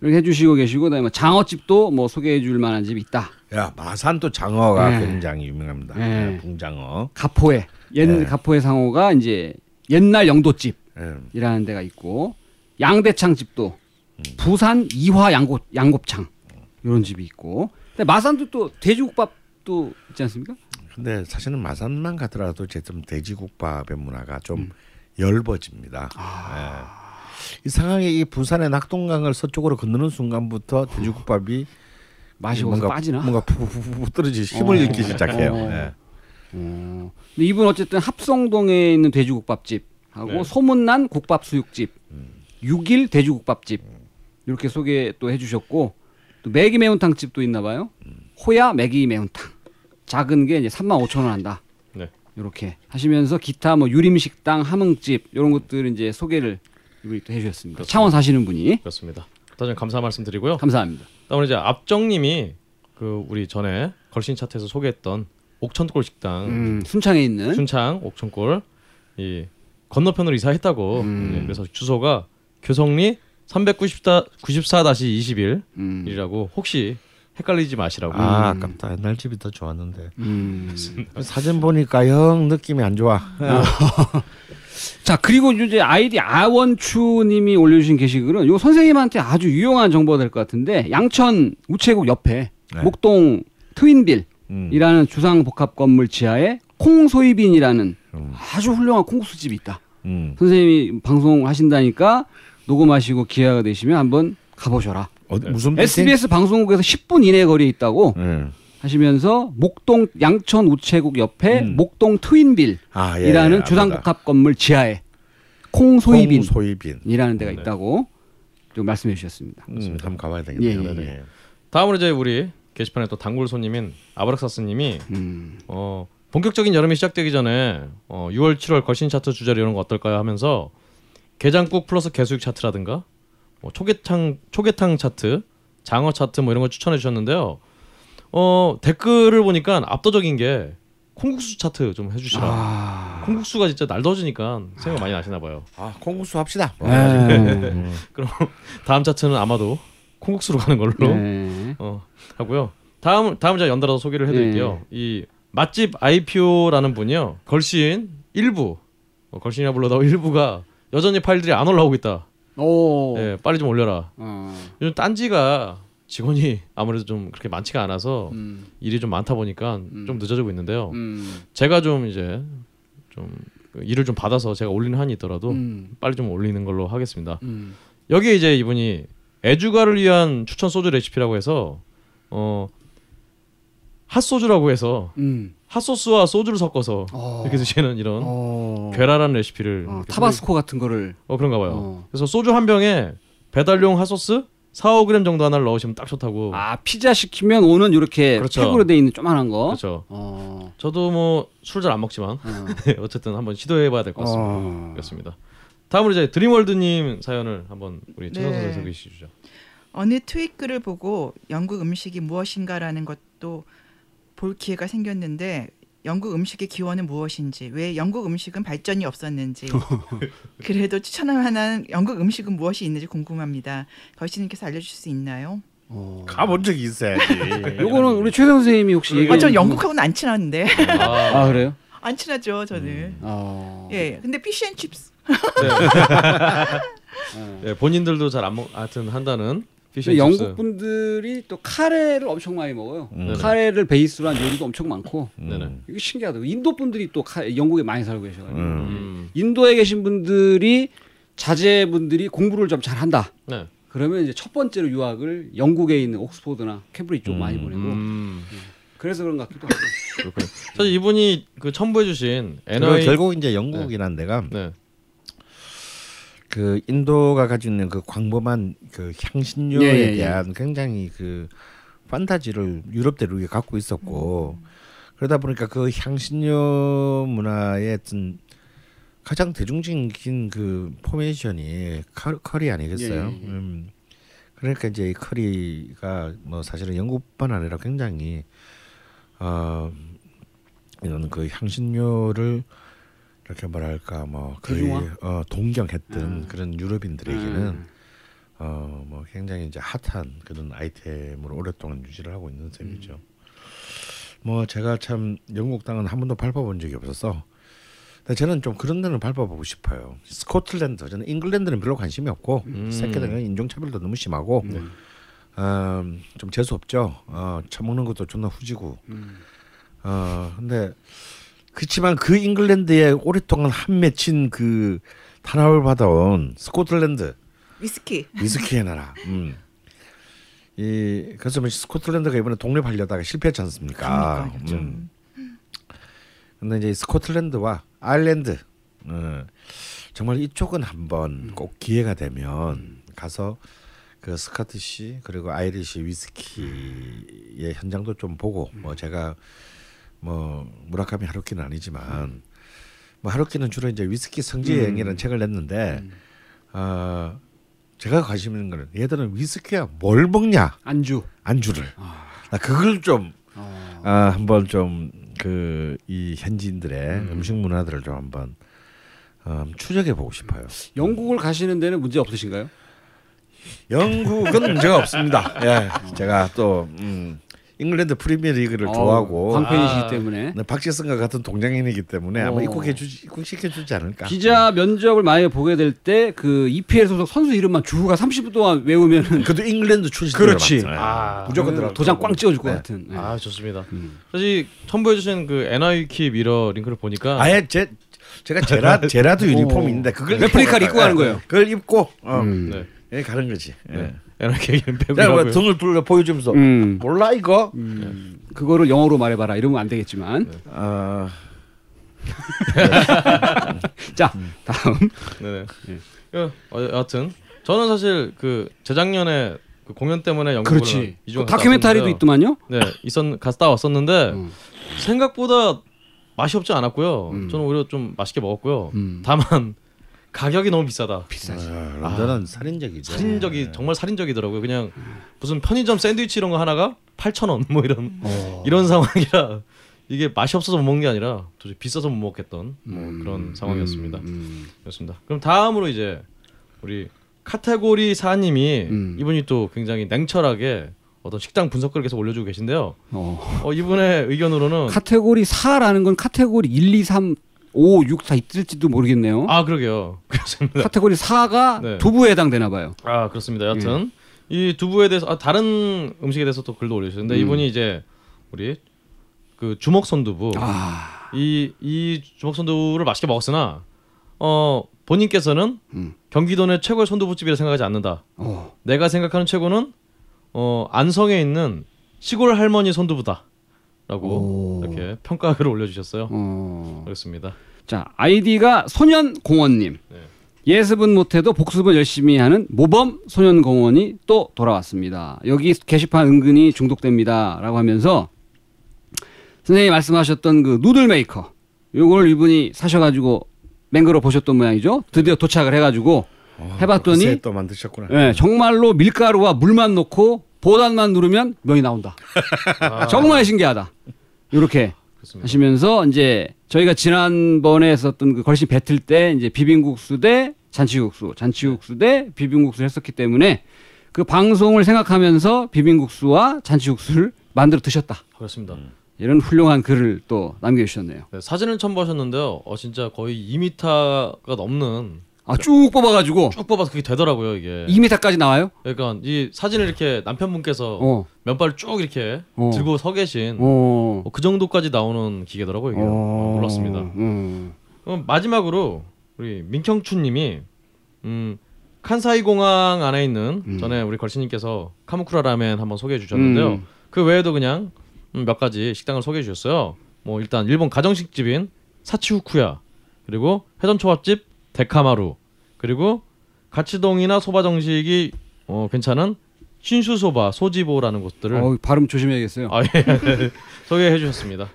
이렇게 해주시고 계시고 그다음에 뭐 장어집도 뭐 소개해 줄 만한 집이 있다. 야 마산도 장어가 네. 굉장히 유명합니다. 네. 네, 붕장어. 가포에 옛 네. 가포의 상호가 이제 옛날 영도집 예. 이라는 데가 있고 양대창 집도 음. 부산 이화 양곱 양곱창 이런 집이 있고 근데 마산도 또 돼지국밥도 있지 않습니까? 근데 사실은 마산만 가더라도 이제 좀 돼지국밥의 문화가 좀 음. 열버집니다. 아. 예. 이 상황에 이 부산의 낙동강을 서쪽으로 건너는 순간부터 돼지국밥이 맛이 뭔가 빠지나? 뭔가 푸푸푸푸 떨어지 힘을 어. 잃기 시작해요. 어. 예. 어. 근데 이분 어쨌든 합성동에 있는 돼지국밥집 하고 네. 소문난 국밥 수육집 음. 6일 돼지국밥집 이렇게 소개 또 해주셨고 또 매기 매운탕 집도 있나 봐요. 음. 호야 매기 매운탕 작은 게 이제 3만 5천 원 한다. 네. 이렇게 하시면서 기타 뭐 유림식당 함흥집 이런 것들 이제 소개를 이분이 또 해주셨습니다. 그렇습니다. 창원 사시는 분이 그렇습니다. 다시 감사 말씀드리고요. 감사합니다. 다음으로 이제 압정님이 그 우리 전에 걸신 차트에서 소개했던 옥천골 식당 음, 순창에 있는 순창 옥천골 이 건너편으로 이사했다고. 음. 네, 그래서 주소가 교성리 394 94-21이라고 음, 혹시 헷갈리지 마시라고. 아 아깝다. 옛날 집이 더 좋았는데 음. 사진 보니까 영 느낌이 안 좋아. 자 그리고 이제 아이디 아원추님이 올려주신 게시글은 요 선생님한테 아주 유용한 정보가 될 것 같은데 양천 우체국 옆에 네. 목동 트윈빌이라는 음. 주상 복합 건물 지하에 콩소이빈이라는 음. 아주 훌륭한 콩국수집이 있다. 음. 선생님이 방송 하신다니까 녹음하시고 기회가 되시면 한번 가보셔라. 어디 무슨 SBS 방송국에서 10분 이내 거리에 있다고 예. 하시면서 목동 양천 우체국 옆에 음. 목동 트윈빌이라는 아, 예, 예, 주상복합 건물 지하에 콩소이빈이라는 소이빈. 데가 네. 있다고 좀 말씀해 주셨습니다. 음, 한번 가봐야 되겠네요. 예, 예, 네. 다음으로 이제 우리 게시판에 또 단골 손님인 아브락사스님이 음. 어, 본격적인 여름이 시작되기 전에 어, 6월, 7월 걸신 차트 주제를 이런 거 어떨까요 하면서 게장국 플러스 개수육 차트라든가 뭐 초계탕 초계탕 차트, 장어 차트 뭐 이런 거 추천해 주셨는데요. 어, 댓글을 보니까 압도적인 게 콩국수 차트 좀 해주시라. 아, 콩국수가 진짜 날더지니까 생각 많이 나시나 봐요. 아 콩국수 합시다. 네. 그럼 다음 차트는 아마도 콩국수로 가는 걸로 네. 어, 하고요. 다음 다음 제가 연달아서 소개를 해드릴게요. 이 맛집 IPO라는 분이요. 걸신 일부 어, 걸신이라 불러다오 일부가 여전히 파일들이 안 올라오고 있다. 오. 예, 빨리 좀 올려라. 어. 요즘 딴지가 직원이 아무래도 좀 그렇게 많지가 않아서 음. 일이 좀 많다 보니까 음. 좀 늦어지고 있는데요. 음. 제가 좀 이제 좀 일을 좀 받아서 제가 올리는 한이 있더라도 음. 빨리 좀 올리는 걸로 하겠습니다. 음. 여기에 이제 이분이 애주가를 위한 추천 소주 레시피라고 해서 어 핫소주라고 해서 음. 핫소스와 소주를 섞어서 어. 이렇게 드시는 이런 어. 괴랄한 레시피를 어, 타바스코 같은 거를 어 그런가 봐요. 어. 그래서 소주 한 병에 배달용 핫소스 4, 5g 정도 하나를 넣으시면 딱 좋다고. 아 피자 시키면 오는 이렇게 그렇죠. 팩으로 돼 있는 조만한 거. 그렇죠. 어. 저도 뭐 술 잘 안 먹지만 어. 어쨌든 한번 시도해봐야 될 것 같습니다. 어. 그렇습니다. 다음으로 이제 드림월드님 사연을 한번 우리 최선 네. 선생 소개해 주시죠. 어느 트윗글을 보고 영국 음식이 무엇인가라는 것도 볼 기회가 생겼는데 영국 음식의 기원은 무엇인지 왜 영국 음식은 발전이 없었는지 그래도 추천할 만한 영국 음식은 무엇이 있는지 궁금합니다. 걸신님께서 알려주실 수 있나요? 어. 가본 적이 있어야지. 요거는 우리 최 선생님이 혹시 얘기. 아, 전 영국하고는 안 친한데 아 그래요? 안 친하죠 저는. 어. 예, 근데 피쉬앤칩스 어. 네, 본인들도 잘 안 먹, 하여튼 한다는 영국 분들이 또 카레를 엄청 많이 먹어요. 음. 카레를 베이스로 한 요리도 엄청 많고. 네네. 이게 신기하다. 인도 분들이 또 카, 영국에 많이 살고 계셔가지고 음. 음. 인도에 계신 분들이 자제분들이 공부를 좀 잘한다. 네. 그러면 이제 첫 번째로 유학을 영국에 있는 옥스포드나 캠브리지 쪽 많이 보내고 음. 그래서 그런 것 같기도 하고. 사실 이분이 그 첨부해주신 NI 결국 이제 영국이라는 데가 네. 그 인도가 가지고 있는 그 광범한 그 향신료에 예, 예, 예. 대한 굉장히 그 판타지를 유럽 대륙에 갖고 있었고 그러다 보니까 그 향신료 문화의 어떤 가장 대중적인 그 포메이션이 커, 커리 아니겠어요? 예, 예, 예. 음. 그러니까 이제 이 커리가 뭐 사실은 영국뿐 아니라 굉장히 어 이런 그 향신료를 이렇게 뭐랄까 뭐 거의 대중화? 어, 동경했던 음. 그런 유럽인들에게는 음. 어뭐 굉장히 이제 핫한 그런 아이템으로 오랫동안 유지를 하고 있는 셈이죠. 뭐 제가 참 영국 땅은 한 번도 밟아본 적이 없어서 근데 저는 좀 그런 데는 밟아보고 싶어요. 스코틀랜드 저는 잉글랜드는 별로 관심이 없고 음. 새끼들은 인종차별도 너무 심하고 음. 어, 좀 재수 없죠. 어, 처먹는 것도 존나 후지고. 음. 어, 근데 그렇지만 그 잉글랜드에 오랫동안 한 맺힌 그 탄압을 받아온 스코틀랜드 위스키 위스키의 나라. 음. 이 그래서 뭐 스코틀랜드가 이번에 독립하려다가 실패했지 않습니까? 그러니까요. 좀. 음. 근데 이제 이 스코틀랜드와 아일랜드 어, 정말 이쪽은 한번 꼭 기회가 되면 가서 그 Scottish 그리고 Irish 위스키의 현장도 좀 보고 뭐 제가 뭐 무라카미 하루키는 아니지만 뭐 하루키는 주로 이제 위스키 성지 여행이라는 책을 냈는데 어, 제가 관심 있는 거는 얘들은 위스키야 뭘 먹냐 안주. 안주를 나 그걸 좀 어. 아, 한번 좀 그 이 현지인들의 음. 식 문화들을 좀 한번 음, 추적해 보고 싶어요. 영국을 가시는 데는 문제 없으신가요? 영국은 문제가 없습니다. 예, 제가 또 음, 잉글랜드 프리미어 리그를 어, 좋아하고 광팬이시기 아. 때문에 네, 박지성과 같은 동장인이기 때문에 아마 어. 입국해 주지 입국시켜 주지 않을까. 기자 면접을 만약에 보게 될 때 그 EPL 소속 선수 이름만 주가 30분 동안 외우면은 그래도 잉글랜드 출신 그렇지. 아, 무조건 들어 도장 꽝 찍어 줄 것 네. 같은. 네. 아 좋습니다. 음. 사실 첨부해 주신 그 NIK 미러 링크를 보니까 아예 제 제가 제라 제라도 유니폼이 있는데 그걸 레플리카를 입고 가는 거예요. 그걸 입고 어, 음. 네, 예, 가는 거지. 예. 네. 뭐 배우라고요. 등을 불러 보여주면서 음. 몰라 이거. 음. 그거를 영어로 말해봐라 이러면 안 되겠지만 어, 자 다음 네네. 예. 그, 어, 여하튼 저는 사실 그 재작년에 그 공연 때문에 영국을 그렇지 이중 그 다큐멘터리도 있더만요 네, 있었 갔다 왔었는데 음. 생각보다 맛이 없지 않았고요. 음. 저는 오히려 좀 맛있게 먹었고요. 음. 다만 가격이 너무 비싸다. 비싸지 아, 런던은 살인적이죠. 살인적이 정말 살인적이더라고요. 그냥 무슨 편의점 샌드위치 이런 거 하나가 8천 원뭐 이런 어. 이런 상황이라 이게 맛이 없어서 못 먹는 게 아니라 도저히 비싸서 못 먹겠던 뭐 그런 상황이었습니다. 음, 그렇습니다. 그럼 다음으로 이제 우리 카테고리 사님이 음. 이분이 또 굉장히 냉철하게 어떤 식당 분석글을 계속 올려주고 계신데요. 어. 어, 이분의 의견으로는 카테고리 4라는 건 카테고리 1, 2, 3, 5, 6다 있을지도 모르겠네요. 아 그러게요. 그렇습니다. 카테고리 4가 네. 두부에 해당되나 봐요. 아 그렇습니다. 여하튼 이 두부에 대해서 아, 다른 음식에 대해서 또 글도 올려주셨는데 음. 이분이 이제 우리 그 주먹 손두부 아, 이이 주먹 손두부를 맛있게 먹었으나 어 본인께서는 음. 경기도 내 최고의 손두부집이라 생각하지 않는다. 어. 내가 생각하는 최고는 어 안성에 있는 시골 할머니 손두부다 라고 오. 이렇게 평가 글을 올려주셨어요. 어. 그렇습니다. 자, 아이디가 소년공원님. 네. 예습은 못해도 복습은 열심히 하는 모범 소년공원이 또 돌아왔습니다. 여기 게시판 은근히 중독됩니다라고 하면서 선생님이 말씀하셨던 그 noodle maker 요걸 이분이 사셔가지고 맹글어 보셨던 모양이죠. 드디어 도착을 해가지고 해봤더니 글쎄 또 만드셨구나. 예, 정말로 밀가루와 물만 넣고 버튼만 누르면 면이 나온다. 아, 정말 신기하다. 이렇게 그렇습니다. 하시면서 이제 저희가 지난번에 했었던 그 걸신 배틀 때 이제 비빔국수 대 잔치국수, 잔치국수 대 비빔국수를 했었기 때문에 그 방송을 생각하면서 비빔국수와 잔치국수를 만들어 드셨다. 그렇습니다. 이런 훌륭한 글을 또 남겨주셨네요. 네, 사진을 첨부하셨는데요. 어 진짜 거의 2m가 넘는 아, 쭉 뽑아가지고 쭉 뽑아서 그게 되더라고요 이게. 2m까지 나와요? 그러니까 이 사진을 이렇게 남편분께서 어, 면발을 쭉 이렇게 어. 들고 서 계신 어, 어, 그 정도까지 나오는 기계더라고요 이게. 어, 놀랐습니다. 음. 그럼 마지막으로 우리 민경춘님이 음, 칸사이 공항 안에 있는 음. 전에 우리 걸신님께서 카무쿠라 라멘 한번 소개해 주셨는데요. 음. 그 외에도 그냥 음, 몇 가지 식당을 소개해 주셨어요. 뭐 일단 일본 가정식 집인 사치후쿠야 그리고 회전초밥집 데카마루 그리고 가치동이나 소바 정식이 어, 괜찮은 신슈소바 소지보라는 곳들을 어, 발음 조심해야겠어요. 아, 예. 소개해 주셨습니다.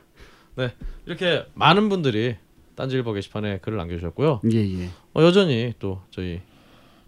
네 이렇게 많은 분들이 딴지일보 게시판에 글을 남겨주셨고요. 예, 예. 어, 여전히 또 저희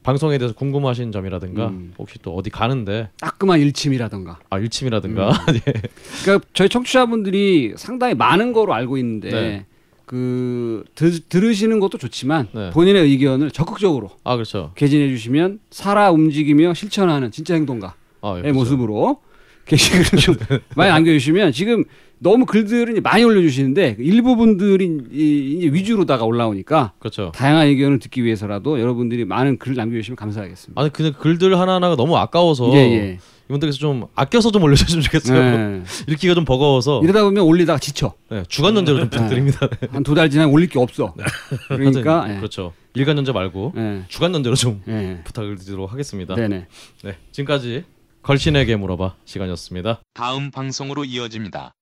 방송에 대해서 궁금하신 점이라든가 음. 혹시 또 어디 가는데 따끔한 일침이라던가. 아 일침이라든가 음. 예. 그러니까 저희 청취자분들이 상당히 많은 거로 알고 있는데 네. 그 드, 들으시는 것도 좋지만 네. 본인의 의견을 적극적으로 아 그렇죠. 개진해 주시면 살아 움직이며 실천하는 진짜 행동가의 아, 예, 그렇죠. 모습으로 게시글을 좀 많이 남겨주시면 지금 너무 글들은 많이 올려주시는데 그 일부분들이 위주로다가 올라오니까 그렇죠. 다양한 의견을 듣기 위해서라도 여러분들이 많은 글을 남겨주시면 감사하겠습니다. 아니 근데 글들 하나하나가 너무 아까워서 예, 예. 이분들께서 좀 아껴서 좀 올려주시면 좋겠어요. 네. 읽기가 좀 버거워서 이러다 보면 올리다가 지쳐. 네, 주간 연재로 좀 부탁드립니다. 한 두 달 지나면 올릴 게 없어. 그러니까 하여튼 예. 그렇죠. 일간 연재 말고 예. 주간 연재로 좀 예. 부탁을 드리도록 하겠습니다. 네네. 네, 지금까지 걸신에게 물어봐 시간이었습니다. 다음 방송으로 이어집니다.